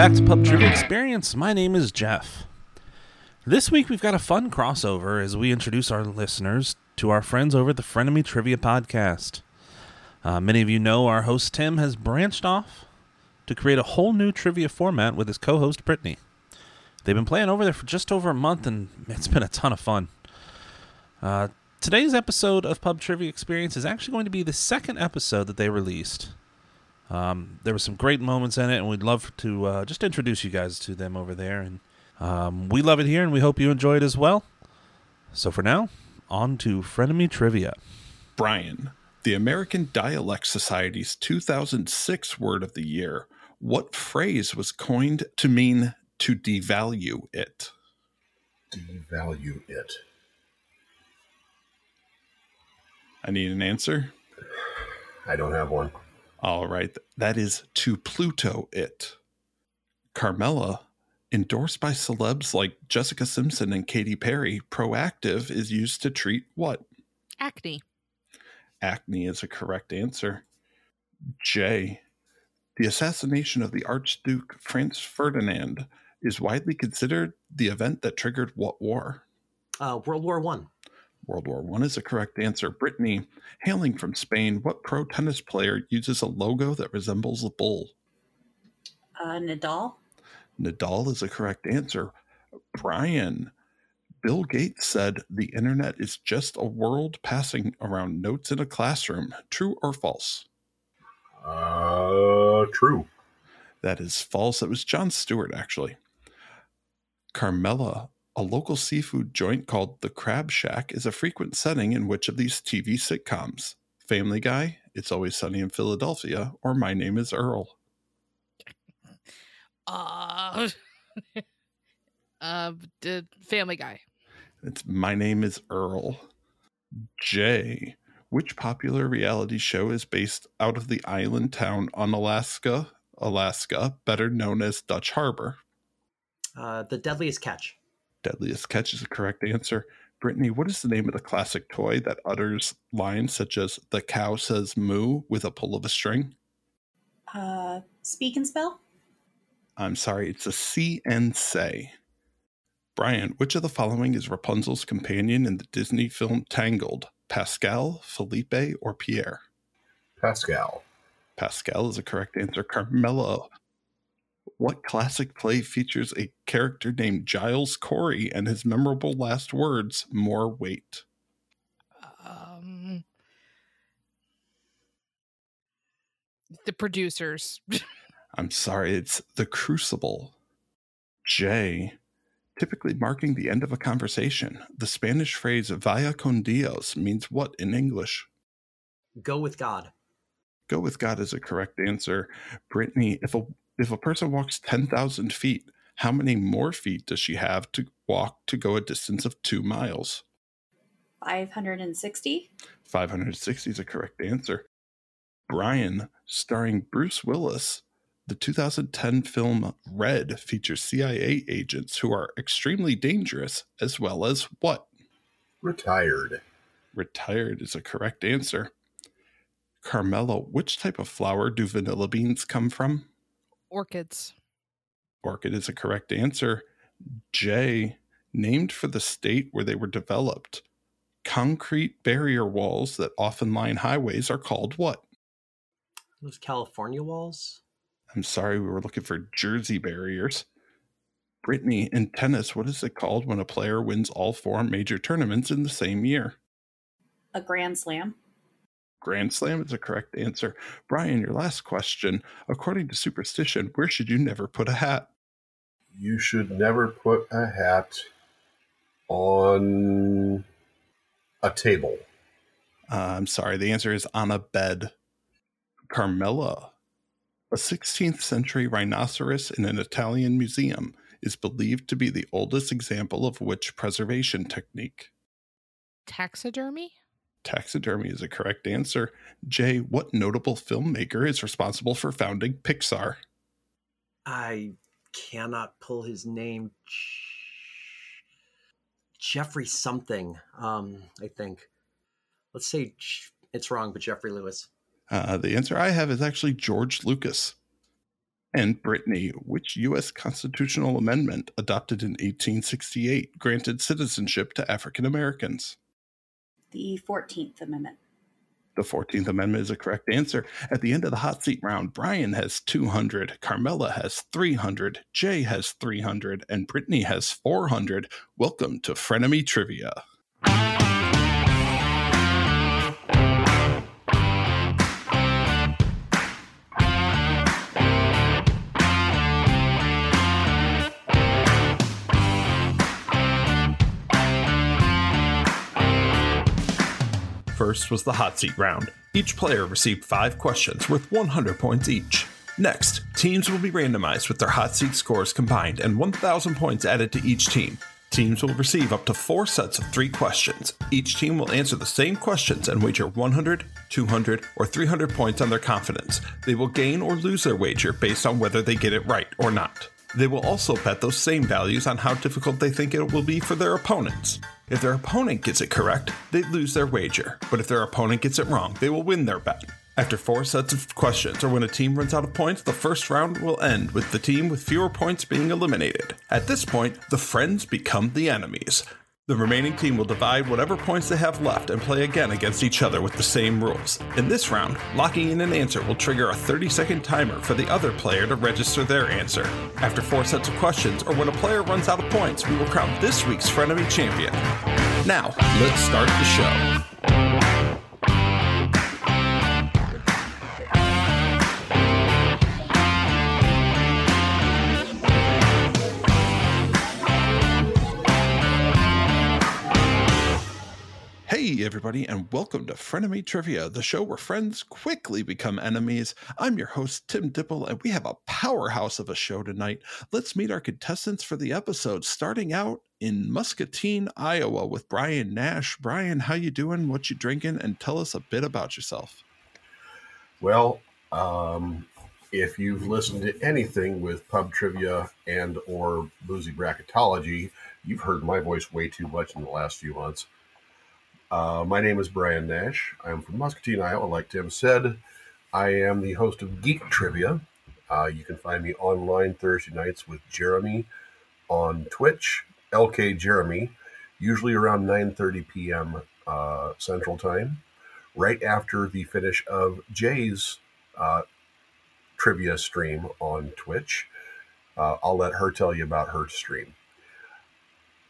Back to Pub Trivia Experience. My name is Jeff. This week we've got a fun crossover as we introduce our listeners to our friends over at the Frenemy Trivia Podcast. Uh, many of you know our host Tim has branched off to create a whole new trivia format with his co host Brittany. They've been playing over there for just over a month and it's been a ton of fun. Uh, today's episode of Pub Trivia Experience is actually going to be the second episode that they released. Um, there were some great moments in it, and we'd love to uh, just introduce you guys to them over there. And um, we love it here, and we hope you enjoy it as well. So for now, on to Frenemy Trivia. Brian, the American Dialect Society's 2006 word of the year. What phrase was coined to mean to devalue it? Devalue it. I need an answer. I don't have one. All right. That is to Pluto it. Carmela, endorsed by celebs like Jessica Simpson and Katy Perry, Proactiv is used to treat what? Acne. Acne is a correct answer. J. The assassination of the Archduke Franz Ferdinand is widely considered the event that triggered what war? Uh, World War One. World War One is a correct answer. Brittany, hailing from Spain, what pro tennis player uses a logo that resembles a bull? Uh, Nadal. Nadal is a correct answer. Brian, Bill Gates said the internet is just a world passing around notes in a classroom. True or false? Uh, true. That is false. It was Jon Stewart, actually. Carmela, a local seafood joint called the Crab Shack, is a frequent setting in which of these TV sitcoms? Family Guy, It's Always Sunny in Philadelphia, or My Name is Earl? Uh, uh, the Family Guy. It's My Name is Earl. J. Which popular reality show is based out of the island town on Alaska, Alaska, better known as Dutch Harbor? Uh, the Deadliest Catch. Deadliest Catch is the correct answer. Brittany, what is the name of the classic toy that utters lines such as "the cow says moo" with a pull of a string? Uh, speak and spell. I'm sorry, it's a see and say. Brian, which of the following is Rapunzel's companion in the Disney film Tangled? Pascal, Felipe, or Pierre? Pascal. Pascal is a correct answer. Carmela, what classic play features a character named Giles Corey and his memorable last words, more weight? Um, the producers. I'm sorry, it's The Crucible. J. Typically marking the end of a conversation, the Spanish phrase vaya con Dios means what in English? Go with God. Go with God is a correct answer. Brittany, if a if a person walks 10,000 feet, how many more feet does she have to walk to go a distance of two miles? 560. 560 is a correct answer. Brian, starring Bruce Willis, the 2010 film Red features CIA agents who are extremely dangerous, as well as what? Retired. Retired is a correct answer. Carmela, which type of flower do vanilla beans come from? Orchids. Orchid is a correct answer. J, named for the state where they were developed. Concrete barrier walls that often line highways are called what? Those California walls. I'm sorry, we were looking for Jersey barriers. Brittany, in tennis, what is it called when a player wins all four major tournaments in the same year? A grand slam. Grand Slam is a correct answer. Brian, your last question. According to superstition, where should you never put a hat? You should never put a hat on a table. Uh, I'm sorry, the answer is on a bed. Carmela, a 16th century rhinoceros in an Italian museum, is believed to be the oldest example of which preservation technique? Taxidermy? Taxidermy is a correct answer. Jay, what notable filmmaker is responsible for founding Pixar? I cannot pull his name. Jeffrey something. Um, I think. Let's say it's wrong, but Jeffrey Lewis. Uh, the answer I have is actually George Lucas. And Brittany, which U.S. constitutional amendment adopted in 1868 granted citizenship to African Americans? The 14th Amendment. The 14th Amendment is a correct answer. At the end of the hot seat round, Brian has 200, Carmela has 300, Jay has 300, and Brittany has 400. Welcome to Frenemy Trivia. First was the hot seat round. Each player received five questions worth 100 points each. Next, teams will be randomized with their hot seat scores combined and 1,000 points added to each team. Teams will receive up to four sets of three questions. Each team will answer the same questions and wager 100, 200, or 300 points on their confidence. They will gain or lose their wager based on whether they get it right or not. They will also bet those same values on how difficult they think it will be for their opponents. If their opponent gets it correct, they lose their wager, but if their opponent gets it wrong, they will win their bet. After four sets of questions, or when a team runs out of points, the first round will end with the team with fewer points being eliminated. At this point, the friends become the enemies. The remaining team will divide whatever points they have left and play again against each other with the same rules. In this round, locking in an answer will trigger a 30 second timer for the other player to register their answer. After four sets of questions, or when a player runs out of points, we will crown this week's Frenemy champion. Now, let's start the show. Everybody, and welcome to Frenemy Trivia, the show where friends quickly become enemies. I'm your host, Tim Dipple, and we have a powerhouse of a show tonight. Let's meet our contestants for the episode, starting out in Muscatine, Iowa, with Brian Nash. Brian, how you doing? What you drinking? And tell us a bit about yourself. Well, um, if you've listened to anything with pub trivia and or boozy bracketology, you've heard my voice way too much in the last few months. Uh, my name is Brian Nash. I'm from Muscatine, Iowa. Like Tim said, I am the host of Geek Trivia. Uh, you can find me online Thursday nights with Jeremy on Twitch, LK Jeremy, usually around 9:30 p.m. Uh, Central Time, right after the finish of Jay's uh, trivia stream on Twitch. Uh, I'll let her tell you about her stream.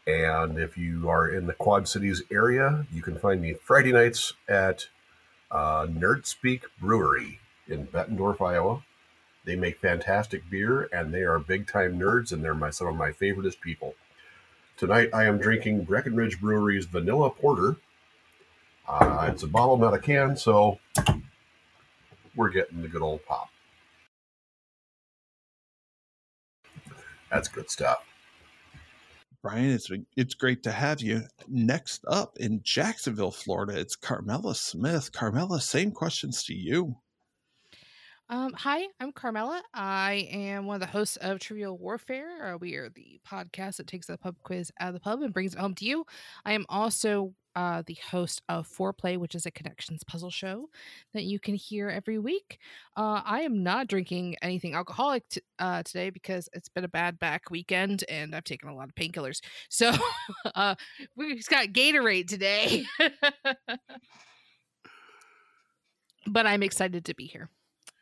And if you are in the Quad Cities area, you can find me Friday nights at uh, Nerd Speak Brewery in Bettendorf, Iowa. They make fantastic beer, and they are big time nerds, and they're my, some of my favoriteest people. Tonight, I am drinking Breckenridge Brewery's Vanilla Porter. Uh, it's a bottle, not a can, so we're getting the good old pop. That's good stuff. Brian, it's it's great to have you. Next up in Jacksonville, Florida, it's Carmela Smith. Carmela, same questions to you. Um, hi, I'm Carmela. I am one of the hosts of Trivial Warfare. Uh, we are the podcast that takes the pub quiz out of the pub and brings it home to you. I am also uh, the host of Foreplay, which is a connections puzzle show that you can hear every week. Uh, I am not drinking anything alcoholic t- uh, today because it's been a bad back weekend and I've taken a lot of painkillers. So uh, we've got Gatorade today. but I'm excited to be here.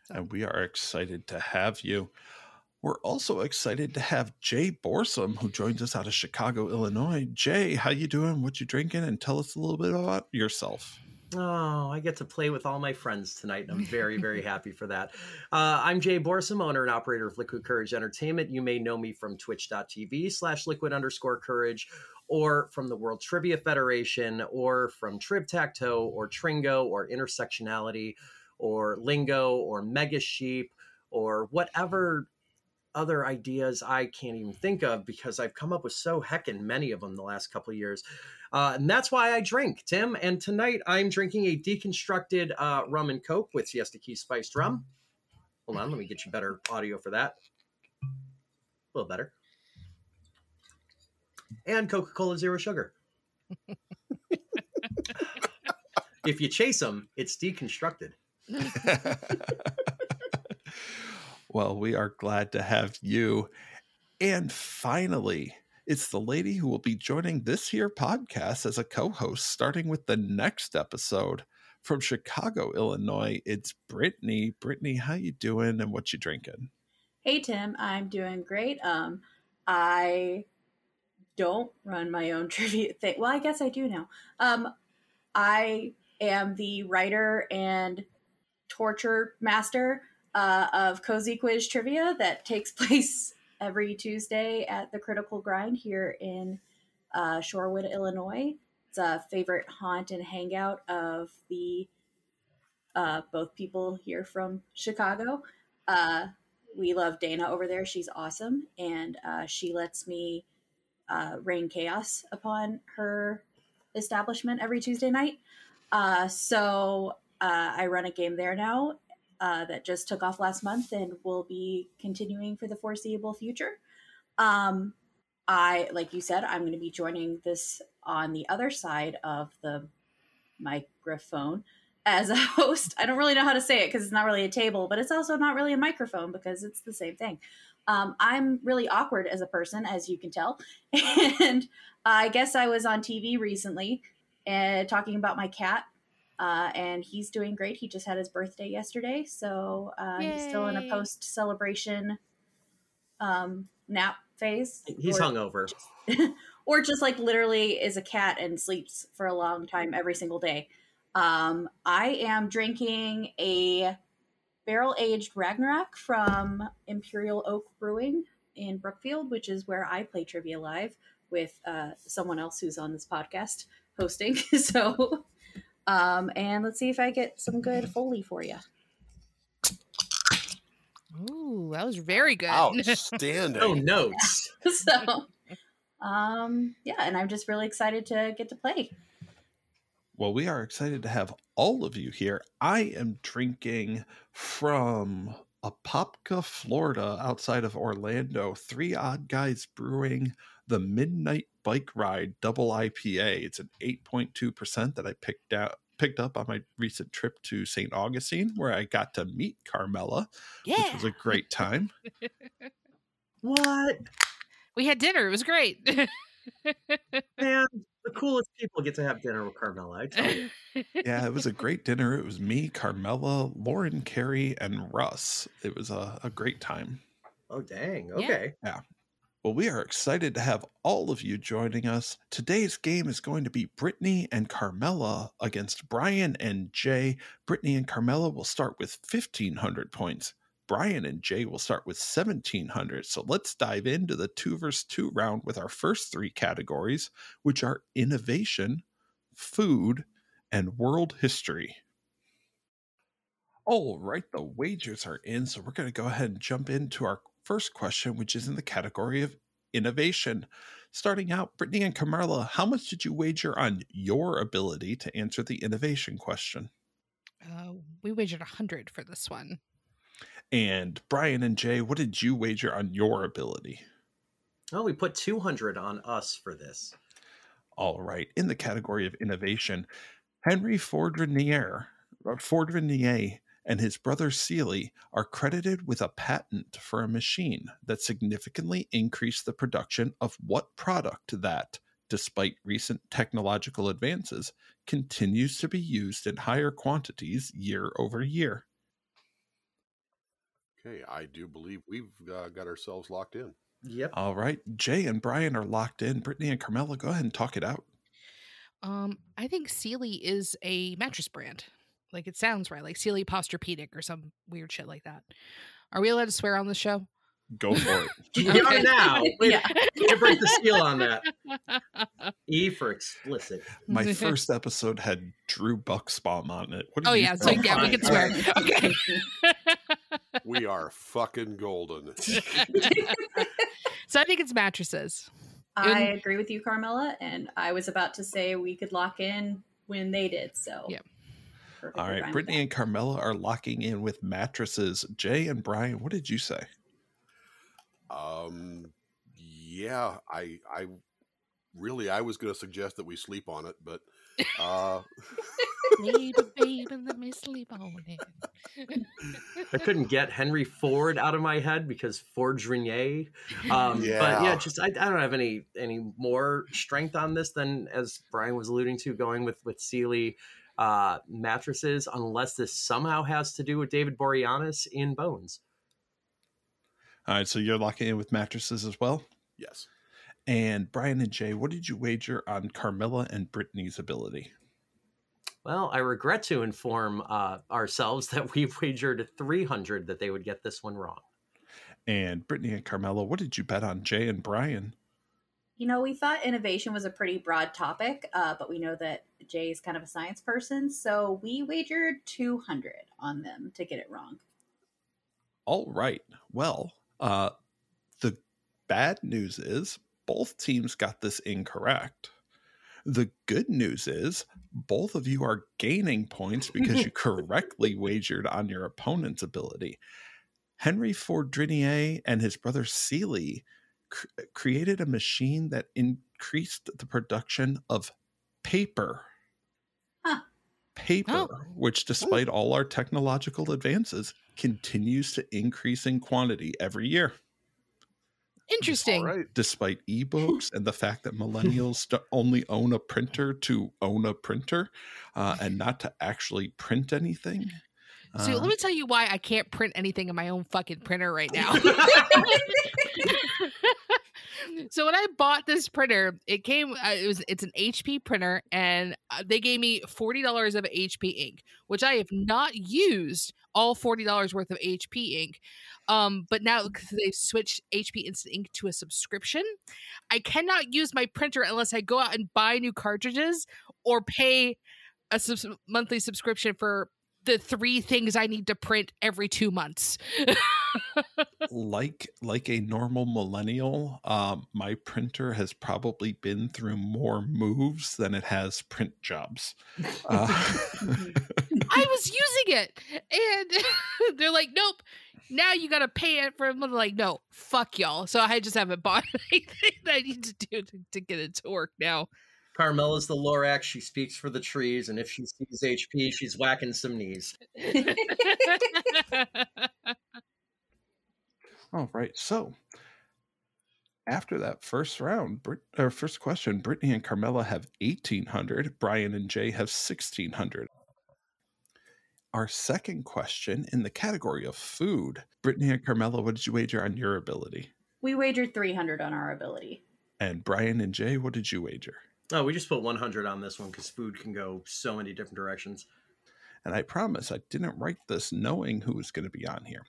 And we are excited to have you. We're also excited to have Jay Borsum, who joins us out of Chicago, Illinois. Jay, how you doing? What you drinking? And tell us a little bit about yourself. Oh, I get to play with all my friends tonight, and I'm very, very happy for that. Uh, I'm Jay Borsum, owner and operator of Liquid Courage Entertainment. You may know me from twitch.tv slash liquid underscore courage, or from the World Trivia Federation, or from Trib Tacto, or Tringo, or Intersectionality, or Lingo, or Mega Sheep, or whatever other ideas I can't even think of because I've come up with so heckin' many of them the last couple of years. Uh, and that's why I drink, Tim. And tonight I'm drinking a deconstructed uh, rum and coke with Siesta Key spiced rum. Hold on, let me get you better audio for that. A little better. And Coca Cola Zero Sugar. if you chase them, it's deconstructed. Well, we are glad to have you. And finally, it's the lady who will be joining this here podcast as a co-host starting with the next episode from Chicago, Illinois. It's Brittany. Brittany, how you doing and what you drinking? Hey Tim, I'm doing great. Um, I don't run my own trivia thing. Well, I guess I do now. Um, I am the writer and torture master uh, of Cozy Quiz Trivia that takes place every Tuesday at the Critical Grind here in uh, Shorewood, Illinois. It's a favorite haunt and hangout of the uh, both people here from Chicago. Uh, we love Dana over there. She's awesome, and uh, she lets me uh, rain chaos upon her establishment every Tuesday night. Uh, so uh, I run a game there now uh, that just took off last month and will be continuing for the foreseeable future. Um, I, like you said, I'm going to be joining this on the other side of the microphone as a host. I don't really know how to say it because it's not really a table, but it's also not really a microphone because it's the same thing. Um, I'm really awkward as a person, as you can tell. And I guess I was on TV recently uh, talking about my cat, uh, and he's doing great. He just had his birthday yesterday, so uh, he's still in a post celebration um, nap phase. He's or, hungover. or just like literally is a cat and sleeps for a long time every single day. Um, I am drinking a barrel aged Ragnarok from Imperial Oak Brewing in Brookfield, which is where I play Trivia Live with uh, someone else who's on this podcast hosting. so, um, and let's see if I get some good Foley for you. Ooh, that was very good. Outstanding. Oh, notes. so, um, yeah, and I'm just really excited to get to play. Well, we are excited to have all of you here. I am drinking from Apopka, Florida, outside of Orlando. Three Odd Guys Brewing the Midnight Bike Ride Double IPA. It's an 8.2% that I picked out picked up on my recent trip to St. Augustine where I got to meet Carmela, which yeah. was a great time. What? we had dinner. It was great. Man, the coolest people get to have dinner with Carmela. I tell you. yeah, it was a great dinner. It was me, Carmela, Lauren, Carey, and Russ. It was a, a great time. Oh, dang. Okay. Well, we are excited to have all of you joining us. Today's game is going to be Brittany and Carmela against Brian and Jay. Brittany and Carmela will start with 1,500 points. Brian and Jay will start with 1,700. So let's dive into the two versus two round with our first three categories, which are innovation, food, and world history. All right, the wagers are in. So we're going to go ahead and jump into our first question, which is in the category of innovation. Starting out, Brittany and Carmela, how much did you wager on your ability to answer the innovation question? uh, we wagered a hundred for this one. And Brian and Jay, what did you wager on your ability? Oh, we put 200 on us for this. All right, in the category of innovation, Henry Fourdrinier, or Fourdrinier and his brother Sealy are credited with a patent for a machine that significantly increased the production of what product that, despite recent technological advances, continues to be used in higher quantities year over year. Okay, I do believe we've uh, got ourselves locked in. Yep. All right, Jay and Brian are locked in. Brittany and Carmela, go ahead and talk it out. Um, I think Sealy is a mattress brand. Like it sounds right, like Sealy Posturepedic or some weird shit like that. Are we allowed to swear on the show? Go for it. You are Okay. now. We Yeah. to break the seal on that. E for explicit. My first episode had Drew Bucksbaum on it. What Oh yeah, so think? yeah, we can swear. Okay. We are fucking golden. so I think it's mattresses. I agree with you, Carmela, and I was about to say we could lock in when they did. So, Yeah. Perfectly All fine right, with Brittany that. and Carmela are locking in with mattresses. Jay and Brian, what did you say? Um, yeah, I, I really, I was going to suggest that we sleep on it, but Uh, baby, baby, let me sleep on it. I couldn't get Henry Ford out of my head because Ford Um, But yeah, Yeah. just I, I don't have any any more strength on this than as Brian was alluding to, going with with Sealy uh, mattresses, unless this somehow has to do with David Boreanaz in Bones. All right, so you're locking in with mattresses as well. yes. And Brian and Jay, what did you wager on Carmela and Brittany's ability? Well, I regret to inform uh, ourselves that we wagered 300 that they would get this one wrong. And Brittany and Carmela, what did you bet on Jay and Brian? You know, we thought innovation was a pretty broad topic, uh, but we know that Jay is kind of a science person, so we wagered 200 on them to get it wrong. All right. Well, uh, the bad news is both teams got this incorrect. The good news is both of you are gaining points because you correctly wagered on your opponent's ability. Henry Fourdrinier and his brother Sealy cr- created a machine that increased the production of paper. Huh. Paper, Oh. which, despite all our technological advances, continues to increase in quantity every year, Interesting. All right. despite ebooks and the fact that millennials do- only own a printer to own a printer uh, and not to actually print anything. So Uh, let me tell you why I can't print anything in my own fucking printer right now. so when I bought this printer, it came. Uh, it was. It's an HP printer, and uh, they gave me forty dollars of HP ink, which I have not used all forty dollars worth of HP ink. Um, but now they've switched HP Instant Ink to a subscription, I cannot use my printer unless I go out and buy new cartridges or pay a subs- monthly subscription for the three things I need to print every two months. like like a normal millennial, um, my printer has probably been through more moves than it has print jobs. Uh, I was using it, and they're like, "Nope, now you got to pay it for." I'm like, "No, fuck y'all." So I just haven't bought anything that I need to do to, to get it to work now. Carmela's the Lorax. She speaks for the trees, and if she sees HP, she's whacking some knees. All right. So after that first round, Brit- or first question, Brittany and Carmela have 1800. Brian and Jay have 1600. Our second question in the category of food, Brittany and Carmela, what did you wager on your ability? We wagered 300 on our ability. And Brian and Jay, what did you wager? Oh, we just put 100 on this one because food can go so many different directions. And I promise I didn't write this knowing who was going to be on here.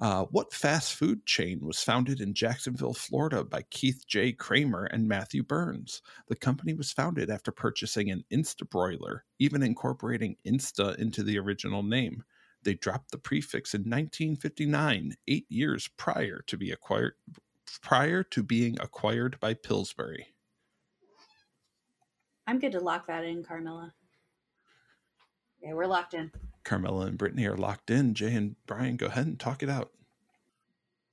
Uh, what fast food chain was founded in Jacksonville, Florida by Keith J. Kramer and Matthew Burns? The company was founded after purchasing an Insta broiler, even incorporating Insta into the original name. They dropped the prefix in 1959, eight years prior to be acquired prior to being acquired by Pillsbury. I'm good to lock that in, Carmela. Yeah, we're locked in. Carmela and Brittany are locked in. Jay and Brian, go ahead and talk it out.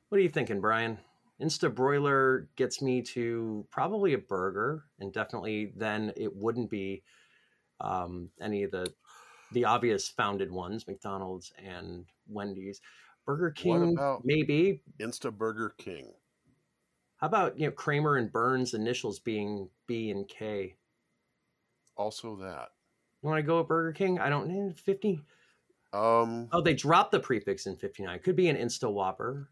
What are you thinking, Brian? Insta broiler gets me to probably a burger, and definitely then it wouldn't be um, any of the the obvious founded ones, McDonald's and Wendy's. Burger What King, about- maybe. Insta Burger King. How about you know Kramer and Burns initials being B and K? Also that. You want to go with Burger King? I don't know. Fifty. Um, Oh, they dropped the prefix in fifty nine. Could be an Insta Whopper.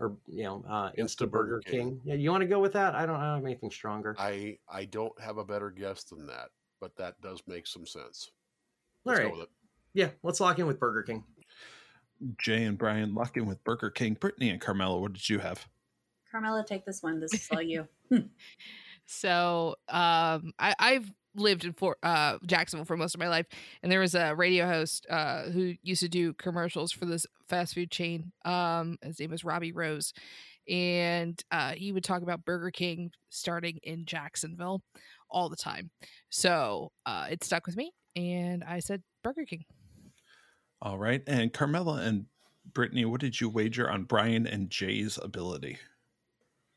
Or you know, uh, Insta, Insta Burger Burger King. King. Yeah, you want to go with that? I don't, I don't have anything stronger. I I don't have a better guess than that, but that does make some sense. All Let's right. go with it. Yeah, let's lock in with Burger King. Jay and Brian lock in with Burger King. Brittany and Carmela, what did you have? Carmela, take this one. This is all you. So um, I, I've lived in Fort, uh, Jacksonville for most of my life, and there was a radio host uh, who used to do commercials for this fast food chain. Um, his name was Robbie Rose, and uh, he would talk about Burger King starting in Jacksonville all the time. So uh, it stuck with me, and I said Burger King. All right. And Carmela and Brittany, what did you wager on Brian and Jay's ability?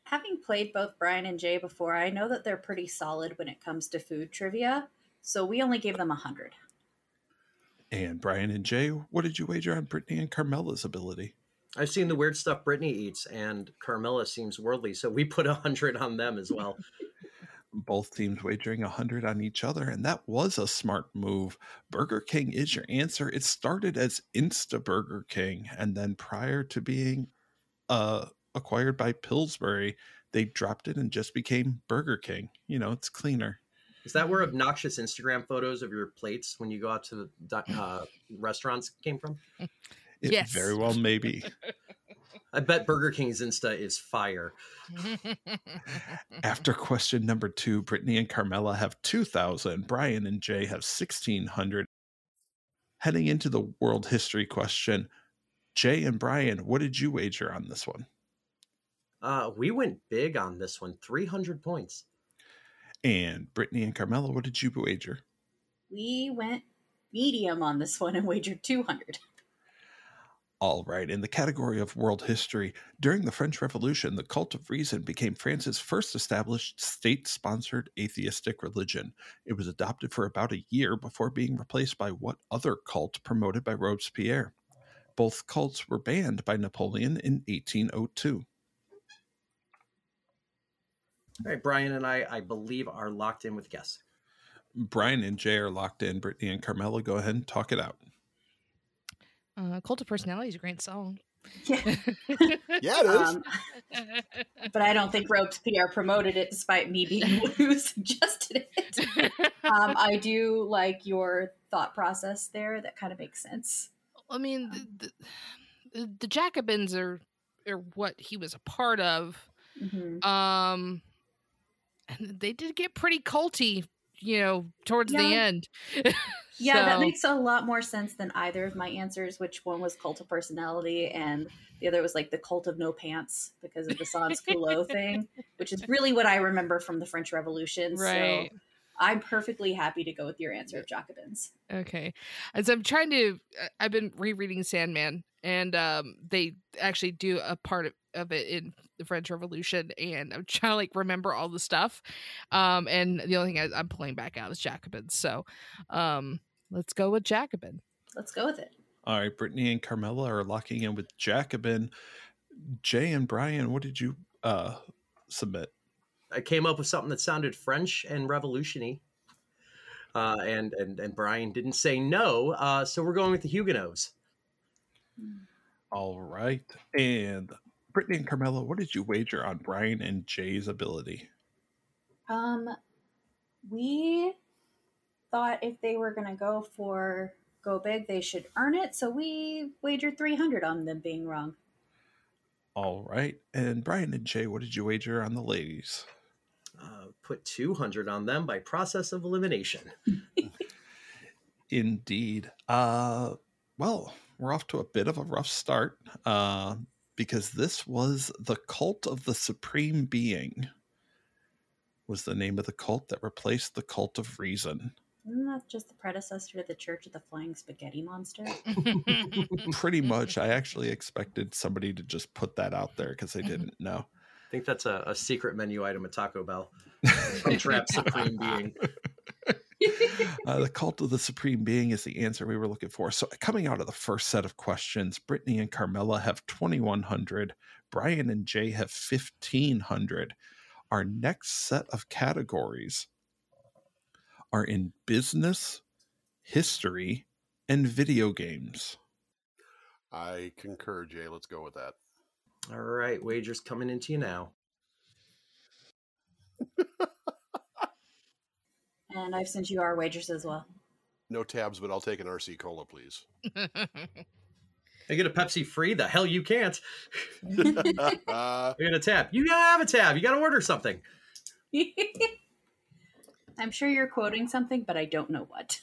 Having played both Brian and Jay before, I know that they're pretty solid when it comes to food trivia. So we only gave them a hundred. And Brian and Jay, what did you wager on Brittany and Carmela's ability? I've seen the weird stuff Brittany eats, and Carmela seems worldly, so we put a hundred on them as well. Both teams wagering a 100 on each other, and that was a smart move. Burger King is your answer. It started as Insta Burger King, and then prior to being uh, acquired by Pillsbury, they dropped it and just became Burger King. You know, it's cleaner. Is that where obnoxious Instagram photos of your plates when you go out to the uh, restaurants came from? It Yes. very well maybe. I bet Burger King's Insta is fire. After question number two, Brittany and Carmela have 2,000. Brian and Jay have 1,600. Heading into the world history question, Jay and Brian, what did you wager on this one? Uh, we went big on this one, 300 points. And Brittany and Carmela, what did you wager? We went medium on this one and wagered 200. All right, in the category of world history, during the French Revolution, the Cult of Reason became France's first established state sponsored atheistic religion. It was adopted for about a year before being replaced by what other cult promoted by Robespierre? Both cults were banned by Napoleon in 1802. All right, Brian and I, I believe, are locked in with guests. Brian and Jay are locked in. Brittany and Carmela, go ahead and talk it out. uh, Cult of Personality is a great song. Yeah. Yeah, it is. Um, but I don't think Robespierre promoted it despite me being who suggested it. Um, I do like your thought process there. That kind of makes sense. I mean, the, the, the Jacobins are are what he was a part of. Mhm. Um, and they did get pretty culty, you know, towards the end. Yeah, that makes a lot more sense than either of my answers, which one was cult of personality and the other was like the cult of no pants because of the sans culotte thing, which is really what I remember from the French Revolution. Right. So I'm perfectly happy to go with your answer of Jacobins. Okay. As I'm trying to, uh, I've been rereading Sandman, and um, they actually do a part of, of it in the French Revolution, and I'm trying to like remember all the stuff. Um, and the only thing I, I'm pulling back out is Jacobin. So, um, let's go with Jacobin. Let's go with it. All right, Brittany and Carmela are locking in with Jacobin. Jay and Brian, what did you uh, submit? I came up with something that sounded French and revolutiony. Uh, and, and and Brian didn't say no, uh, so we're going with the Huguenots. All right. And Brittany and Carmelo, what did you wager on Brian and Jay's ability? Um, we thought if they were going to go for go big, they should earn it. So we wagered 300 on them being wrong. All right. And Brian and Jay, what did you wager on the ladies? Uh, put 200 on them by process of elimination. Indeed. Uh well, we're off to a bit of a rough start. Uh because this was the cult of the supreme being was the name of the cult that replaced the cult of reason. Isn't that just the predecessor to the Church of the Flying Spaghetti Monster? Pretty much I actually expected somebody to just put that out there because they didn't know. I think that's a, a secret menu item at Taco Bell. Trap Supreme Being. uh, the cult of the supreme being is the answer we were looking for. So, coming out of the first set of questions, Brittany and Carmela have 2,100. Brian and Jay have 1,500. Our next set of categories are in business, history, and video games. I concur, Jay. Let's go with that. All right, wagers coming into you now. And I've sent you our wagers as well. No tabs, but I'll take an RC Cola, please. I get a Pepsi free? The hell you can't. I get a tab. You gotta have a tab. You gotta order something. I'm sure you're quoting something, but I don't know what.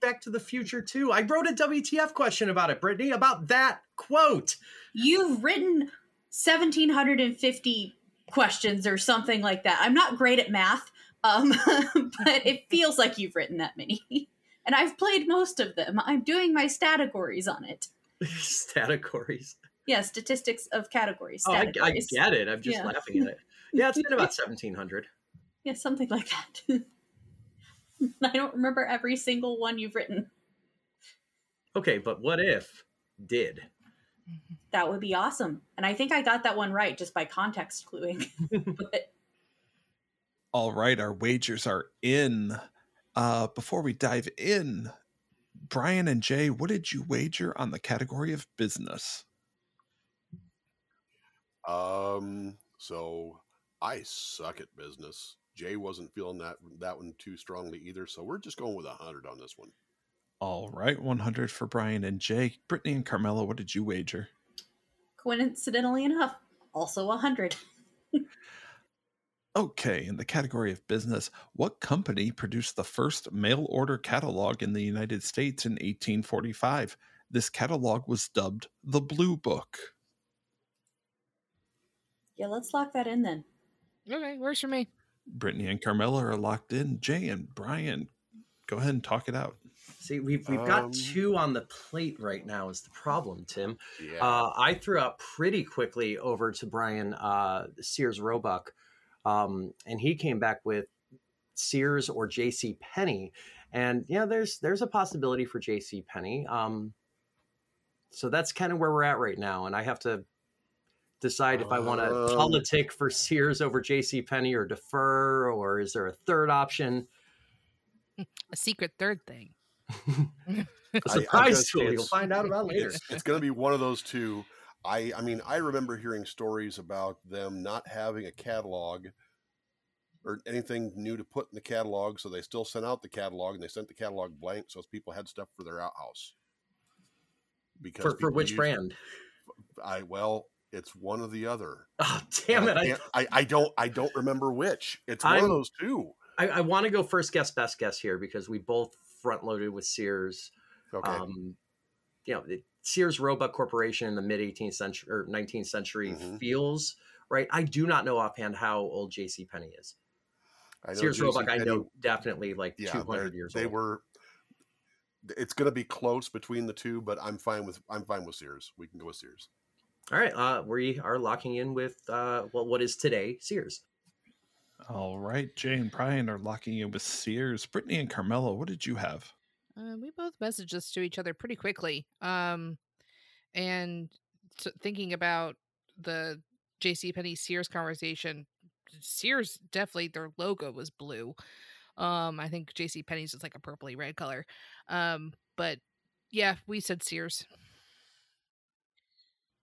Back to the Future too. I wrote a WTF question about it, Brittany, about that quote. You've written 1750 questions or something like that. I'm not great at math, um, but it feels like you've written that many. And I've played most of them. I'm doing my categories on it. Categories. Yeah, statistics of categories. Oh, I, I get it. I'm just Yeah. laughing at it. Yeah, it's been about 1700. Yeah, something like that. I don't remember every single one you've written. Okay, but what if did? That would be awesome. And I think I got that one right just by context cluing. but All right, our wagers are in. Uh, before we dive in, Brian and Jay, what did you wager on the category of business? Um, so I suck at business. Jay wasn't feeling that that one too strongly either, so we're just going with a hundred on this one. All right, 100 for Brian and Jay. Brittany and Carmela, what did you wager? coincidentally enough, also a 100. Okay, in the category of business, what company produced the first mail order catalog in the United States in 1845? This catalog was dubbed the Blue Book. Yeah, let's lock that in then. Okay, works for me. Brittany and Carmela are locked in. Jay and Brian, go ahead and talk it out. See, we've we've got Um, two on the plate right now. Is the problem, Tim? Yeah. Uh, I threw out pretty quickly over to Brian uh, Sears Roebuck, um, and he came back with Sears or J.C. Penney, and yeah, there's there's a possibility for J.C. Penney. Um, so that's kind of where we're at right now, and I have to decide if I want to Um, politic for Sears over J.C. Penney or defer, or is there a third option? A secret third thing. A I- I'm surprise gonna tool you'll find out about later. It's, it's going to be one of those two. I I mean, I remember hearing stories about them not having a catalog or anything new to put in the catalog, so they still sent out the catalog and they sent the catalog blank, so people had stuff for their outhouse. Because For, for which brand? I well, it's one or the other. Oh, damn it! I, I, I, I don't I don't remember which. It's one I'm- of those two. I, I want to go first guess, best guess here because we both front loaded with Sears. Okay. Um, you know, the Sears Roebuck Corporation in the mid 18th century or 19th century Mhm. feels right. I do not know offhand how old J.C. Penney is. I know Sears Roebuck, I know definitely like yeah, 200 they're- years they old. were. It's going to be close between the two, but I'm fine with I'm fine with Sears. We can go with Sears. All right, uh, we are locking in with uh, well, what is today Sears. All right, Jay and Brian are locking in with Sears. Brittany and Carmela, what did you have? Uh, we both messaged this to each other pretty quickly. Um, and t- thinking about the J.C. Penney Sears conversation, Sears definitely their logo was blue. Um, I think J.C. Penney's is like a purpley red color. Um, but yeah, we said Sears.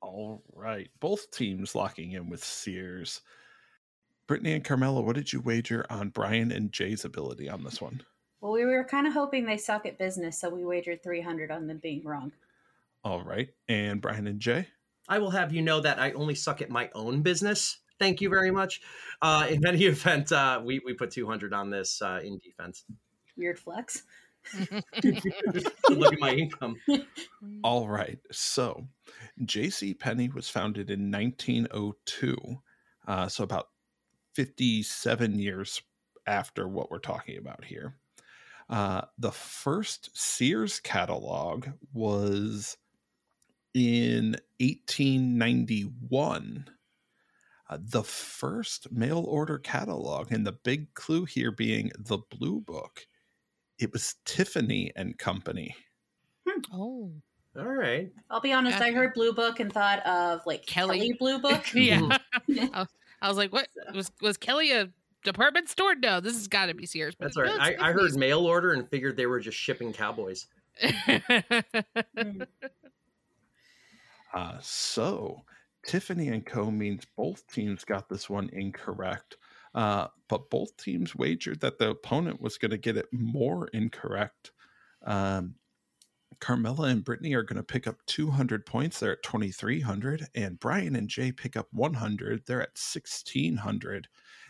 All right, both teams locking in with Sears. Brittany and Carmela, what did you wager on Brian and Jay's ability on this one? Well, we were kind of hoping they suck at business, so we wagered 300 on them being wrong. All right, and Brian and Jay? I will have you know that I only suck at my own business. Thank you very much. Uh, in any event, uh, we we put 200 on this uh, in defense. Weird flex. Look at my income. All right. So, J.C. Penney was founded in 1902, uh, so about 57 years after what we're talking about here. Uh, the first Sears catalog was in 1891. Uh, the first mail order catalog, and the big clue here being the Blue Book, it was Tiffany and Company. oh, All right. I'll be honest, I heard Blue Book and thought of like Kelly. Kelly, Blue Book. yeah. I, was, I was like, what was was Kelly a department store? No, this has got to be Sears. But That's all right. I, I heard mail order and figured they were just shipping cowboys. Uh, so Tiffany and Co. means both teams got this one incorrect. Uh, but both teams wagered that the opponent was going to get it more incorrect. Um, Carmela and Brittany are going to pick up 200 points. They're at 2,300. And Brian and Jay pick up 100. They're at 1,600.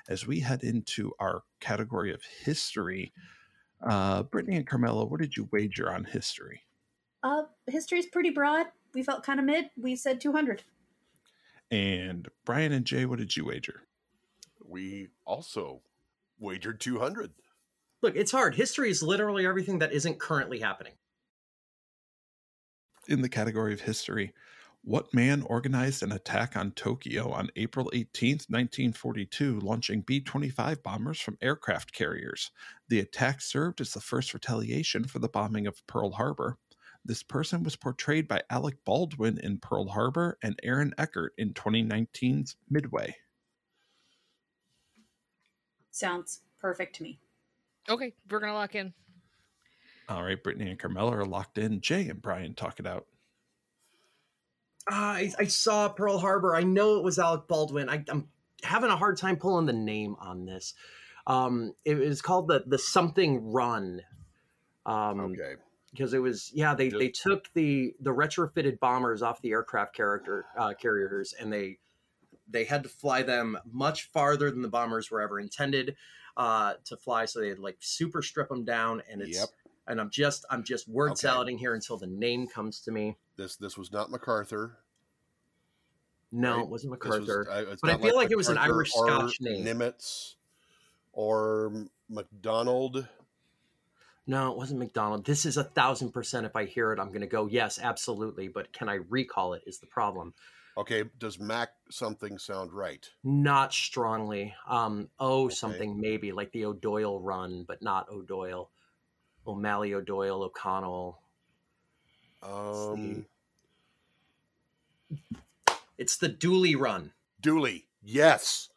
As we head into our category of history, uh, Brittany and Carmela, what did you wager on history? Uh, history's pretty broad. We felt kind of mid. We said 200. And Brian and Jay, what did you wager? We also wagered 200. Look, it's hard. History is literally everything that isn't currently happening. in the category of history, What man organized an attack on Tokyo on April 18, 1942, launching B 25 bombers from aircraft carriers? The attack served as the first retaliation for the bombing of Pearl Harbor. This person was portrayed by Alec Baldwin in Pearl Harbor and Aaron Eckhart in 2019's Midway. Sounds perfect to me. Okay, we're gonna lock in. All right, Brittany and Carmela are locked in. Jay and Brian talk it out. Uh, I, I saw Pearl Harbor. I know it was Alec Baldwin. I, I'm having a hard time pulling the name on this. Um, it was called the the something run. Um, Okay. because it was yeah they, Just- they took the the retrofitted bombers off the aircraft character uh, carriers and they they had to fly them much farther than the bombers were ever intended uh, to fly so they had like super strip them down and it's Yep. and I'm just I'm just word Okay. salading here until the name comes to me. This this was not MacArthur. No, Right. it wasn't This was- MacArthur. uh, But I feel like it was an Irish Scotch name. Nimitz or McDonald. No, it wasn't McDonald. This is a thousand percent. If I hear it, I'm going to go yes, absolutely. But can I recall it? Is the problem? Okay, does Mac something sound right? Not strongly. Um, oh, Okay. something maybe like the O'Doyle run, but not O'Doyle. O'Malley, O'Doyle, O'Connell. Um, It's the Dooley run. Dooley. Yes.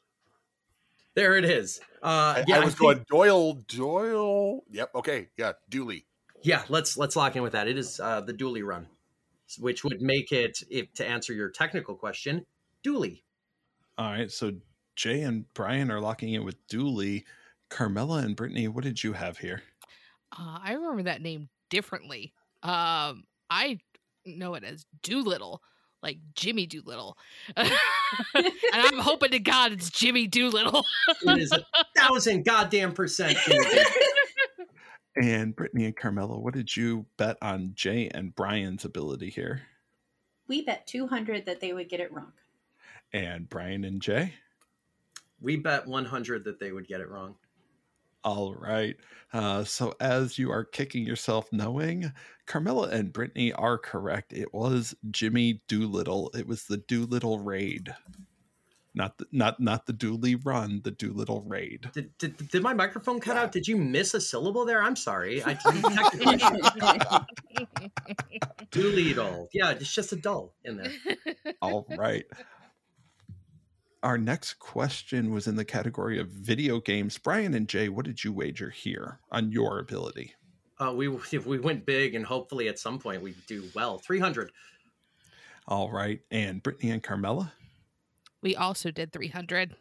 There it is. Uh, I, yeah, I was think- going Doyle. Doyle. Yep. Okay. Yeah. Dooley. Yeah, let's let's lock in with that. It is uh, the Dooley run, which would make it, if to answer your technical question, Dooley. All right, so Jay and Brian are locking in with Dooley. Carmela and Brittany, what did you have here? Uh, I remember that name differently. Um, I know it as Doolittle, like Jimmy Doolittle, and I'm hoping to God it's Jimmy Doolittle. It is a thousand goddamn percent. And Brittany and Carmela, what did you bet on Jay and Brian's ability here? We bet 200 that they would get it wrong. And Brian and Jay? we bet 100 that they would get it wrong. All right. Uh, so as you are kicking yourself knowing, Carmela and Brittany are correct. It was Jimmy Doolittle. It was the Doolittle raid. Not the not not the Dooley run, the Doolittle raid. Did, did, did my microphone cut out? Did you miss a syllable there? I'm sorry. I didn't. Doolittle. Yeah, it's just a dull in there. All right. Our next question was in the category of video games. Brian and Jay, what did you wager here on your ability? Uh, we if we went big and hopefully at some point we do well. 300. All right. And Brittany and Carmela? we also did 300.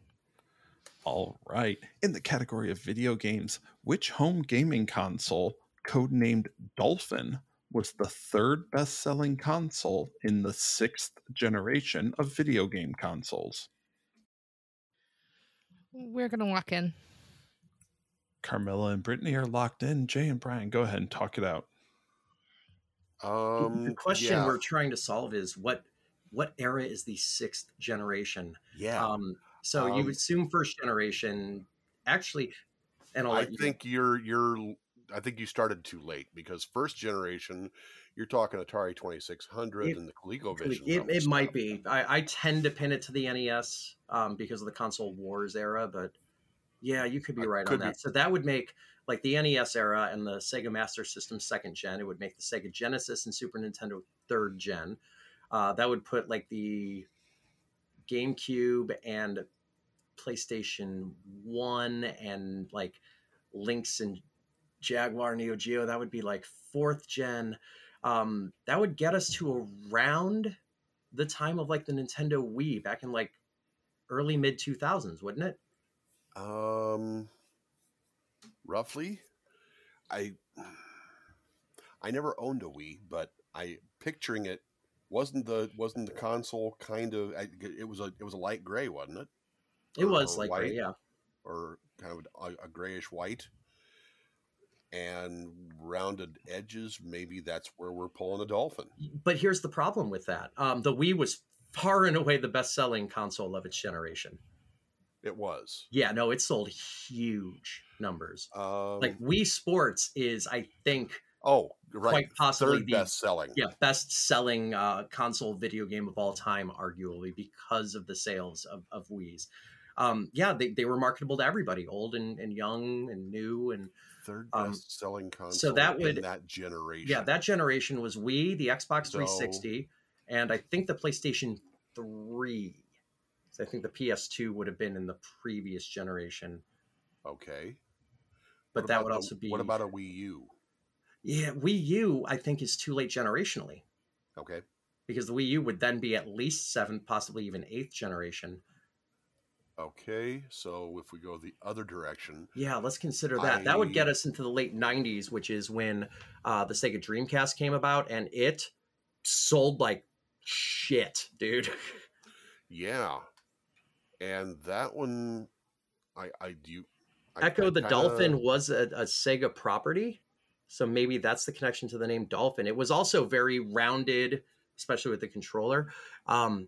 All right. In the category of video games, which home gaming console, codenamed Dolphin, was the third best selling console in the sixth generation of video game consoles? We're gonna walk in. Carmela and Brittany are locked in. Jay and Brian, go ahead and talk it out. Um, the question yeah, we're trying to solve is what what era is the sixth generation? yeah. Um, so you Um, would assume first generation. Actually, and I'll I let you- think you're you're. I think you started too late because first generation, you're talking Atari 2600 It- and the ColecoVision. It, it might be. I, I tend to pin it to the NES um, because of the console wars era, but yeah, you could be right could on be. that. So that would make like the NES era and the Sega Master System second gen. It would make the Sega Genesis and Super Nintendo third gen. Uh, that would put like the GameCube and PlayStation One and like Lynx and Jaguar Neo Geo. That would be like fourth gen. Um, that would get us to around the time of like the Nintendo Wii back in like early mid 2000s, wouldn't it? Um, roughly, I I never owned a Wii, but I picturing it wasn't the wasn't the console kind of I, it was a it was a light gray, wasn't it? It Or- was or like, white, yeah. or kind of a, a grayish white, and rounded edges. Maybe that's where we're pulling a dolphin. But here's the problem with that. Um, the Wii was far and away the best selling console of its generation. It was. Yeah, no, it sold huge numbers. Um, like Wii Sports is, I think, Oh, right. Quite possibly Third the- best selling. yeah, best selling uh, console video game of all time, arguably because of the sales of, of Wii's. Um, yeah, they, they were marketable to everybody, old and, and young and new. And Third Um, selling console that in would- that generation. yeah, that generation was Wii, the Xbox So- 360, and I think the PlayStation 3. So I think the PS2 would have been in the previous generation, Okay. but What that would also be. What about a Wii U? Yeah, Wii U, I think, is too late generationally Okay. because the Wii U would then be at least seventh, possibly even eighth generation. Okay. So if we go the other direction, Yeah, let's consider that. That would get us into the late 90s, which is when uh, the Sega Dreamcast came about and it sold like shit, dude. yeah. And that one, I I do. I- Echo I the kinda- Dolphin was a, a Sega property. So maybe that's the connection to the name Dolphin. It was also very rounded, especially with the controller. Um,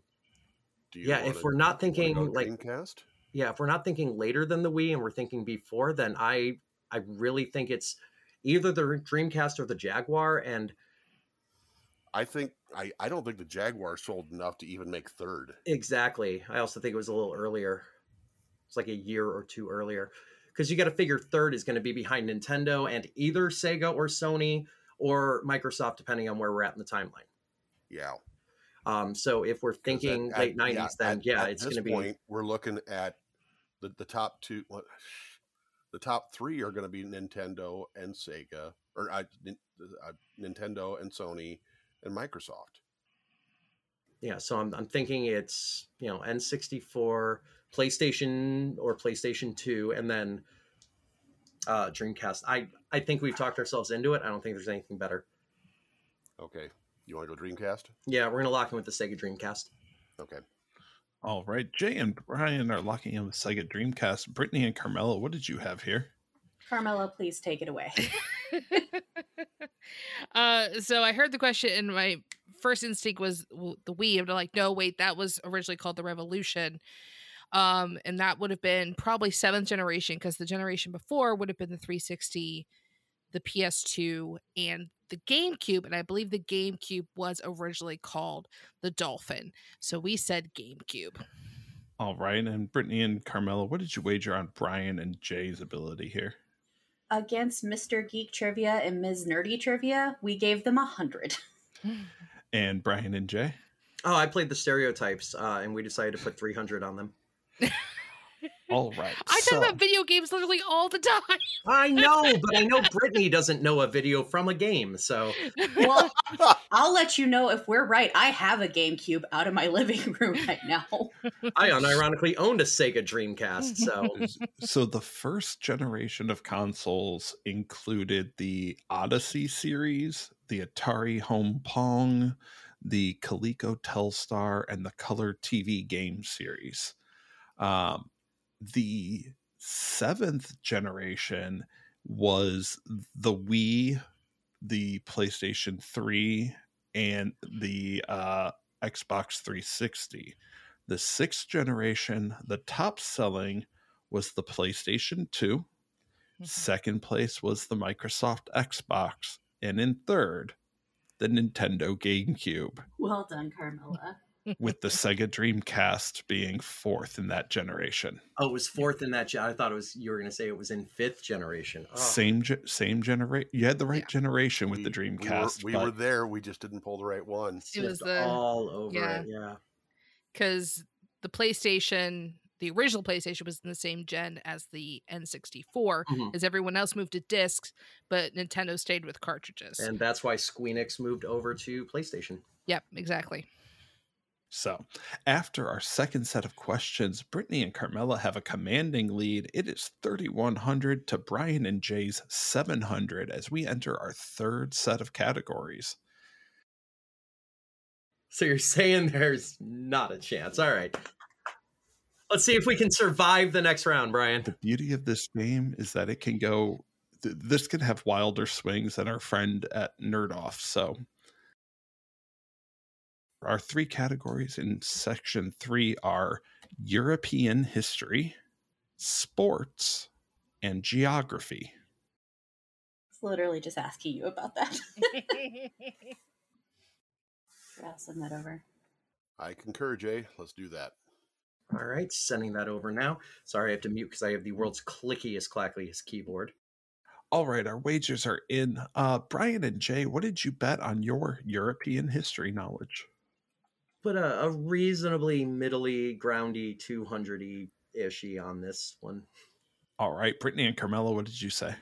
yeah, if we're not thinking like Dreamcast, yeah, if we're not thinking later than the Wii and we're thinking before, then I I really think it's either the Dreamcast or the Jaguar. And I think I I don't think the Jaguar sold enough to even make third. exactly, I also think it was a little earlier. It's like a year or two earlier, because you got to figure third is going to be behind Nintendo and either Sega or Sony or Microsoft, depending on where we're at in the timeline. Yeah. Um, so if we're thinking at- late nineties, then at- yeah, it's going to be point, We're looking at the the top two. What, the top three are going to be Nintendo and Sega, or uh, uh, Nintendo and Sony and Microsoft. yeah. So I'm I'm thinking it's you know N64, PlayStation or PlayStation Two, and then uh, Dreamcast. I I think we've talked ourselves into it. I don't think there's anything better. Okay, you want to go Dreamcast? Yeah, we're gonna lock in with the Sega Dreamcast. Okay. All right, Jay and Brian are locking in with Sega Dreamcast. Brittany and Carmela, what did you have here? Carmela, please take it away. uh, so I heard the question, and my first instinct was the Wii. I'm like, no, wait, that was originally called the Revolution. Um, and that would have been probably seventh generation because the generation before would have been the 360, the PS2, and the GameCube. And I believe the GameCube was originally called the Dolphin. So we said GameCube. All right, and Brittany and Carmela, what did you wager on Brian and Jay's ability here? Against Mr. Geek Trivia and Ms. Nerdy Trivia, we gave them a hundred. And Brian and Jay? Oh, I played the stereotypes, uh, and we decided to put 300 on them. All right. I so- talk about video games literally all the time. I know, but I know Brittany doesn't know a video from a game, so Well, I'll let you know if we're right. I have a GameCube out of my living room right now. I unironically owned a Sega Dreamcast. So so the first generation of consoles included the Odyssey series, the Atari Home Pong, the Coleco Telstar, and the Color TV game series. Um, the seventh generation was the Wii, the PlayStation 3, and the uh, Xbox 360. The sixth generation, the top selling was the PlayStation 2. Second place was the Microsoft Xbox. And in third, the Nintendo GameCube, Well done, Carmela. With the Sega Dreamcast being fourth in that generation. oh, it was fourth in that. Gen- I thought it was you were going to say it was in fifth generation. Oh. Same ge- same generation. You had the right Yeah. generation with We- the Dreamcast. We were, we were there. We just didn't pull the right one. It was the- all over yeah. it. Yeah. because the PlayStation, the original PlayStation, was in the same gen as the N64, Mhm. as everyone else moved to discs, but Nintendo stayed with cartridges. And that's why Squeenix moved over to PlayStation. yep, exactly. So, after our second set of questions, Brittany and Carmela have a commanding lead. It is 3,100 to Brian and Jay's 700 as we enter our third set of categories. So you're saying there's not a chance. All right. Let's see if we can survive the next round, Brian. The beauty of this game is that it can go, th- this can have wilder swings than our friend at Nerd Off. So, our three categories in section three are European history, sports, and geography. It's literally just asking you about that. I'll send that over. I concur, Jay. Let's do that. All right, sending that over now. Sorry, I have to mute because I have the world's clickiest, clackiest keyboard. All right, our wagers are in. Uh, Brian and Jay, what did you bet on your European history knowledge? Put a, a reasonably middly, groundy, 200 ishy on this one. All right, Brittany and Carmela, what did you say?